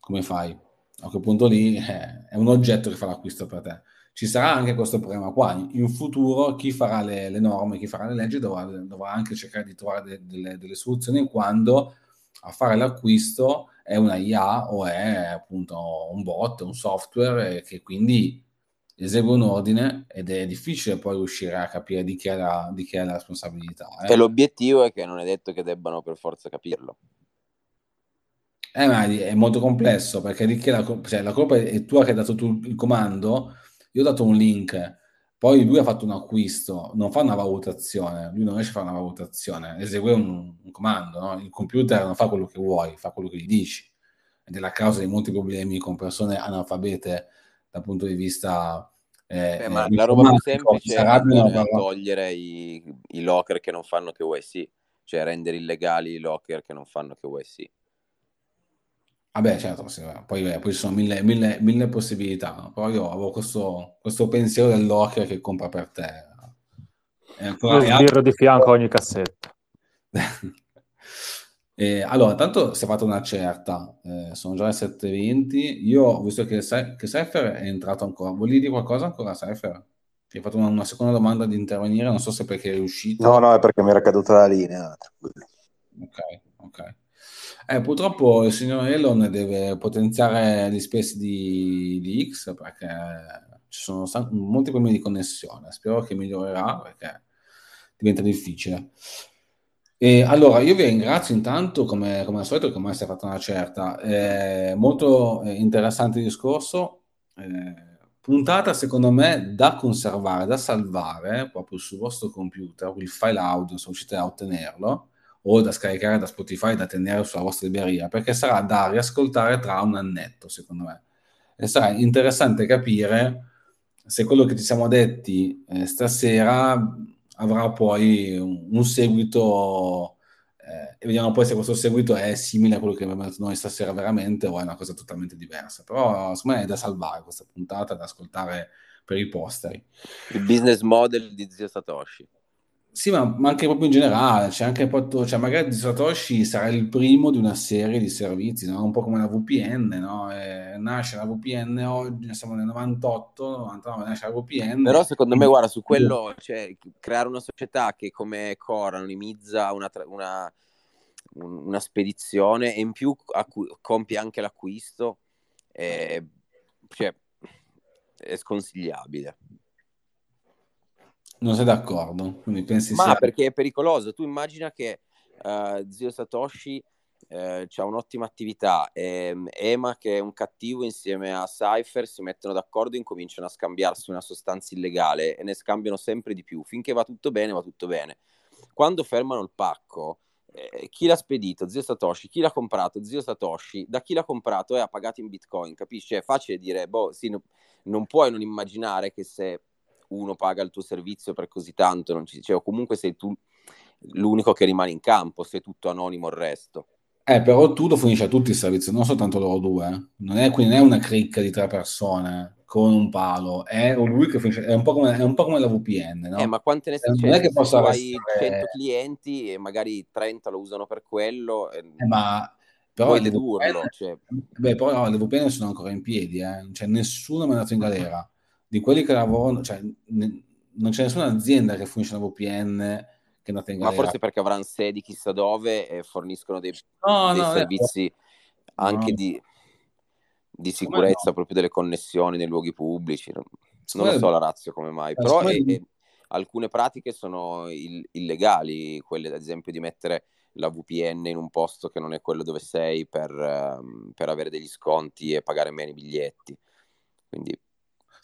Come fai? A quel punto lì eh, è un oggetto che fa l'acquisto per te. Ci sarà anche questo problema qua. In futuro chi farà le, le norme, chi farà le leggi dovrà, dovrà anche cercare di trovare de, delle, delle, soluzioni quando a fare l'acquisto è una IA o è appunto un bot, un software che quindi esegue un ordine ed è difficile poi riuscire a capire di chi è la, chi è la responsabilità. Eh. E l'obiettivo è che non è detto che debbano per forza capirlo. Eh, ma è molto complesso perché lì che la, cioè, la colpa è tua che hai dato tu il comando. Io ho dato un link, poi lui ha fatto un acquisto, non fa una valutazione, lui non riesce a fare una valutazione, esegue un, un comando. No? Il computer non fa quello che vuoi, fa quello che gli dici. Ed è la causa di molti problemi con persone analfabete dal punto di vista. Eh, Beh, ma la roba più semplice è togliere i, i locker che non fanno che KYC, cioè rendere illegali i locker che non fanno che KYC. Vabbè, certo, sì, poi, poi, ci sono mille, mille, mille possibilità, no? però io avevo questo, questo pensiero dell'occhio che compra per te. È ancora, Lo sbirro di fianco a ogni cassetta. e, allora, tanto si è fatta una certa, eh, sono già le 7.20, io ho visto che, che Cypher è entrato ancora, volevi dire qualcosa ancora Cypher? Ti hai fatto una, una, seconda domanda di intervenire, non so se perché è uscito. No, no, è perché mi era caduta la linea. Ok. Eh, purtroppo il signor Elon deve potenziare gli space di, di X perché ci sono st- molti problemi di connessione. Spero che migliorerà perché diventa difficile. E allora, io vi ringrazio intanto, come, come al solito, che ormai si è fatta una certa. Eh, molto eh, interessante discorso. Eh, puntata, secondo me, da conservare, da salvare proprio sul vostro computer, il file audio, se riuscite a ottenerlo o da scaricare da Spotify da tenere sulla vostra libreria, perché sarà da riascoltare tra un annetto, secondo me. E sarà interessante capire se quello che ci siamo detti eh, stasera avrà poi un, un seguito eh, e vediamo poi se questo seguito è simile a quello che abbiamo detto noi stasera veramente o è una cosa totalmente diversa. Però secondo me è da salvare questa puntata, da ascoltare per i posteri. Il business model di Zio Satoshi. Sì, ma, ma, anche proprio in generale, c'è anche proprio, cioè magari Satoshi sarà il primo di una serie di servizi, no? un po' come la VPN, no? nasce la VPN oggi, siamo nel 98, 99, nasce la VPN. Però secondo me, guarda, su quello, cioè, creare una società che come Core anonimizza una, una, una spedizione e in più acqu- compie anche l'acquisto, è, cioè, è sconsigliabile. Non sei d'accordo? Quindi pensi Ma sia... perché è pericoloso. Tu immagina che uh, zio Satoshi uh, ha un'ottima attività e Ema che è un cattivo insieme a Cypher si mettono d'accordo e incominciano a scambiarsi una sostanza illegale e ne scambiano sempre di più. Finché va tutto bene, va tutto bene. Quando fermano il pacco, eh, chi l'ha spedito? Zio Satoshi. Chi l'ha comprato? Zio Satoshi. Da chi l'ha comprato e ha pagato in bitcoin, capisci? È facile dire, boh, sì, no, non puoi non immaginare che se uno paga il tuo servizio per così tanto, non ci, cioè, o comunque sei tu l'unico che rimane in campo, sei tutto anonimo il resto. Eh, però tu lo fornisci a tutti il servizio, non soltanto loro due. Eh. Non è, quindi non è una cricca di tre persone con un palo, è lui che fornisce, è un po' come, è un po come la VPN, no? Eh, ma quante ne sai? Non è che possa hai 100 clienti e magari 30 lo usano per quello. E... Eh, ma però puoi dedurlo. VPN, cioè... Beh, però no, le VPN sono ancora in piedi, eh? cioè nessuno è andato in galera di quelli che lavorano, cioè ne, non c'è nessuna azienda che fornisce una VPN che in galera. Ma forse perché avranno sedi chissà dove e forniscono dei, no, dei no, servizi no. anche di, di sicurezza proprio delle connessioni nei luoghi pubblici. Non, non lo so la razza come mai, però è, è, alcune pratiche sono ill- illegali, quelle ad esempio di mettere la VPN in un posto che non è quello dove sei per, um, per avere degli sconti e pagare meno i biglietti. Quindi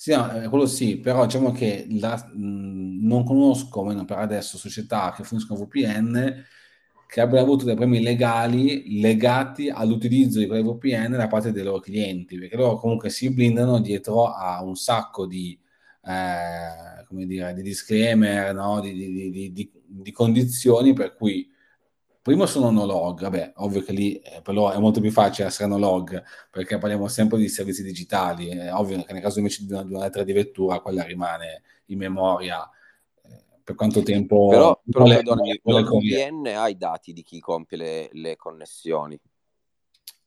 sì, no, eh, quello sì, però diciamo che la, mh, non conosco, almeno per adesso, società che forniscono VPN che abbiano avuto dei premi legali legati all'utilizzo di quelle VPN da parte dei loro clienti, perché loro comunque si blindano dietro a un sacco di, eh, come dire, di disclaimer, no? di, di, di condizioni per cui primo sono no log, vabbè, ovvio che lì eh, per loro è molto più facile essere no log perché parliamo sempre di servizi digitali, è ovvio che nel caso invece di una, di una lettera di vettura quella rimane in memoria eh, per quanto tempo... Però, però perdonami, VPN ha i dati di chi compie le, le connessioni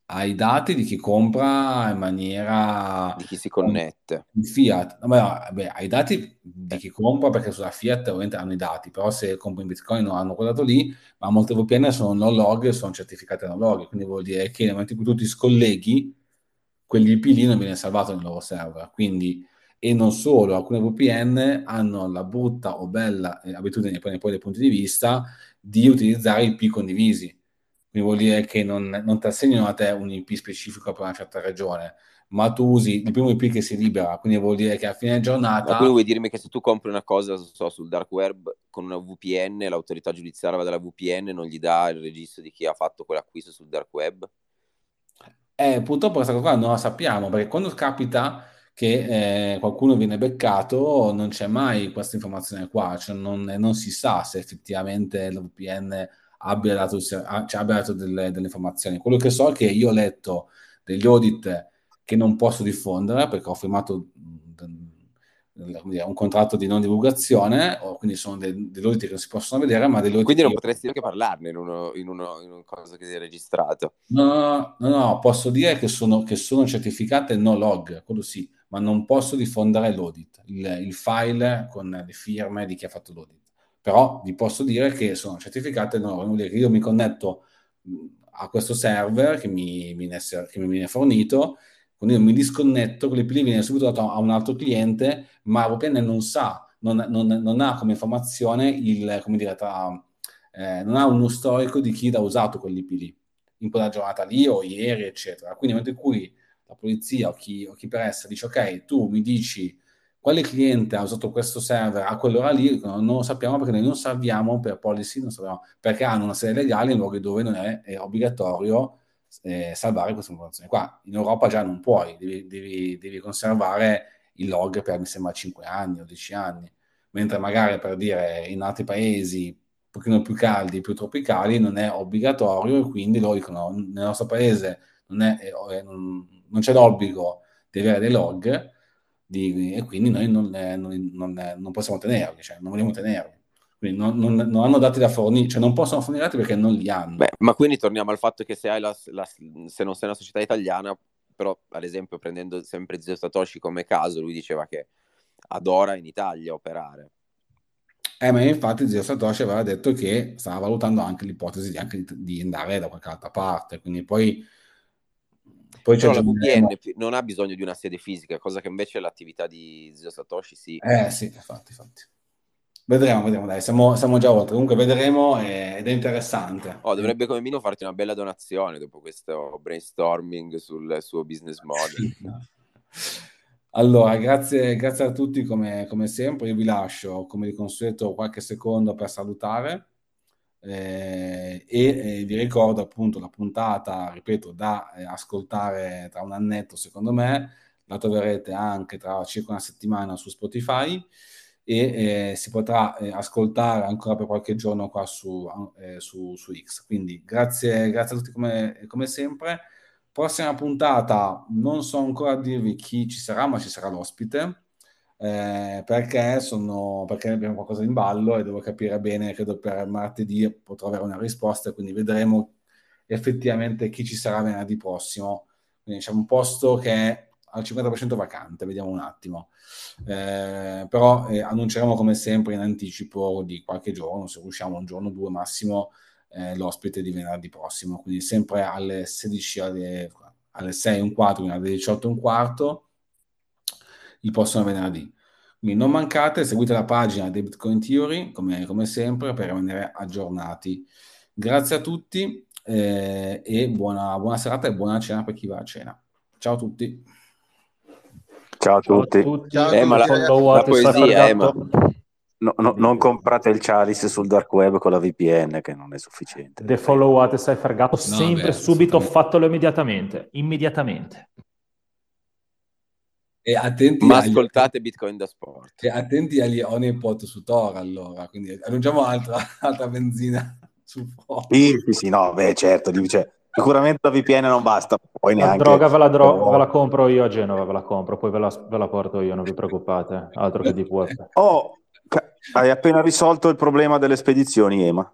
ai dati di chi compra in maniera... Di chi si connette. Fiat. Vabbè, ai dati di chi compra perché sulla Fiat ovviamente hanno i dati, però se compri in Bitcoin non hanno quel dato lì, ma molte VPN sono no log sono certificate no log, quindi vuol dire che nel momento in cui tu ti scolleghi, quell'IP lì non viene salvato nel loro server. Quindi, e non solo, alcune VPN hanno la brutta o bella eh, abitudine, poi, poi dai punti di vista, di utilizzare IP condivisi quindi vuol dire che non, non ti assegnano a te un IP specifico per una certa regione, ma tu usi il primo IP che si libera, quindi vuol dire che a fine giornata... Ma quindi vuoi dirmi che se tu compri una cosa so, sul dark web con una VPN, l'autorità giudiziaria va dalla VPN e non gli dà il registro di chi ha fatto quell'acquisto sul dark web? Eh, purtroppo questa cosa non la sappiamo, perché quando capita che eh, qualcuno viene beccato non c'è mai questa informazione qua, cioè non, non si sa se effettivamente la VPN abbia dato, cioè, abbia dato delle, delle, informazioni. Quello che so è che io ho letto degli audit che non posso diffondere perché ho firmato un contratto di non divulgazione, quindi sono dei, degli audit che non si possono vedere, ma degli Quindi non io... potresti anche parlarne in, uno, in, uno, in una cosa che è registrato. No, no, no, posso dire che sono, che sono certificate no log, quello sì, ma non posso diffondere l'audit, il, il file con le firme di chi ha fatto l'audit però vi posso dire che sono certificate, no, vuol dire che io mi connetto a questo server che mi, viene, che mi viene fornito, quindi io mi disconnetto, quell'IP viene subito dato a un altro cliente, ma VPN non sa, non, non, non ha come informazione il, come dire, tra, eh, non ha uno storico di chi l'ha usato quell'IP in quella giornata lì o ieri, eccetera. Quindi nel momento in cui la polizia o chi, o chi per essa dice ok, tu mi dici quale cliente ha usato questo server a quell'ora lì non lo sappiamo perché noi non sappiamo per policy, non sappiamo, perché hanno una sede legale in luoghi dove non è, è obbligatorio eh, salvare queste informazioni qua. In Europa già non puoi, devi, devi, devi, conservare il log per mi sembra 5 anni o 10 anni, mentre magari per dire in altri paesi pochino più caldi, più tropicali, non è obbligatorio e quindi loro dicono nel nostro paese non, è, eh, non, non c'è l'obbligo di avere dei log di, e quindi noi non, non, non possiamo tenerli, cioè non vogliamo tenerli. Quindi non, non, non, hanno dati da fornire, cioè non possono fornire dati perché non li hanno. Beh, ma quindi torniamo al fatto che se, hai la, la, se non sei una società italiana, però ad esempio prendendo sempre Zio Satoshi come caso, lui diceva che adora in Italia operare. Eh, ma infatti Zio Satoshi aveva detto che stava valutando anche l'ipotesi di, anche di andare da qualche altra parte, quindi poi... poi Però la VPN non ha bisogno di una sede fisica, cosa che invece l'attività di Zio Satoshi sì. Eh sì, infatti, infatti. Vedremo, vedremo, dai, siamo, siamo già oltre. Comunque vedremo ed è interessante. Oh, dovrebbe come minimo farti una bella donazione dopo questo brainstorming sul suo business model. allora, grazie, grazie, a tutti come, come, sempre. Io vi lascio, come di consueto, qualche secondo per salutare. Eh, e eh, vi ricordo appunto la puntata, ripeto, da eh, ascoltare tra un annetto, secondo me. La troverete anche tra circa una settimana su Spotify e eh, si potrà eh, ascoltare ancora per qualche giorno qua su, eh, su, su X. Quindi grazie, grazie a tutti come, come, sempre. Prossima puntata, non so ancora dirvi chi ci sarà, ma ci sarà l'ospite. Eh, perché, sono, perché abbiamo qualcosa in ballo e devo capire bene, credo per martedì potrò avere una risposta, quindi vedremo effettivamente chi ci sarà venerdì prossimo. Quindi c'è un posto che è al 50% vacante, vediamo un attimo. Eh, però eh, annunceremo come sempre in anticipo di qualche giorno, se riusciamo un giorno o due massimo, eh, l'ospite di venerdì prossimo, quindi sempre alle 16, alle, alle 6 e un quarto, alle 18 e un quarto, il prossimo venerdì. Quindi non mancate, seguite la pagina di Bitcoin Theory, come, come sempre, per rimanere aggiornati. Grazie a tutti eh, e buona, buona serata e buona cena per chi va a cena. Ciao a tutti. Ciao a tutti. Ciao a tutti. Ciao eh, ma la, la poesia, eh, ma... No, no, non comprate il Chalice sul dark web con la VPN che non è sufficiente. The followate sei fregato no, sempre, beh, subito, fatelo immediatamente, immediatamente. E attenti Ma agli... ascoltate Bitcoin da sport. E attenti agli honeypot su Tor allora, quindi aggiungiamo altra, altra benzina sul fuoco. Sì, sì, sì, no, beh certo, cioè, Sicuramente la VPN non basta. Poi neanche... La droga ve la, dro- ve la, compro io a Genova, ve la compro, poi ve la, ve la porto io, non vi preoccupate. Altro che di web. Oh, hai appena risolto il problema delle spedizioni, Ema.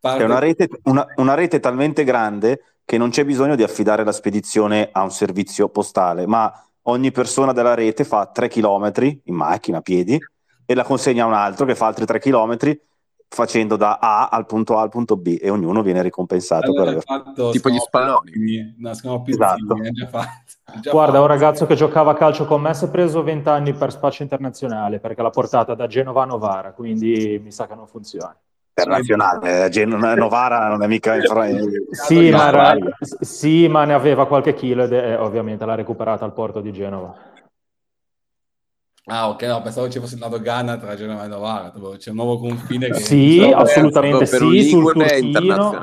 Parte... È una rete, una, una rete talmente grande che non c'è bisogno di affidare la spedizione a un servizio postale, ma ogni persona della rete fa 3 km in macchina, a piedi, e la consegna a un altro che fa altri 3 km facendo da A al punto A al punto B e ognuno viene ricompensato allora per fatto, tipo gli spalloni no, esatto. guarda un ragazzo che giocava a calcio con me si è preso 20 anni per spaccio internazionale perché l'ha portata da Genova a Novara quindi mi sa che non funziona internazionale eh, Gen- Novara non è mica in fra- sì, sì ma ne aveva qualche chilo ed è, ovviamente l'ha recuperata al porto di Genova. Ah, ok, no, pensavo ci fosse il lato Ghana tra Genova e Novara, c'è un nuovo confine che... Sì, assolutamente sì, sul turchino,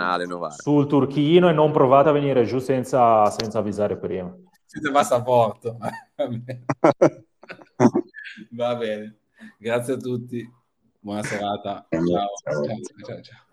sul turchino e non provate a venire giù senza, senza avvisare prima. Senza passaporto. Va bene, grazie a tutti, buona serata, ciao, ciao, ciao. ciao, ciao.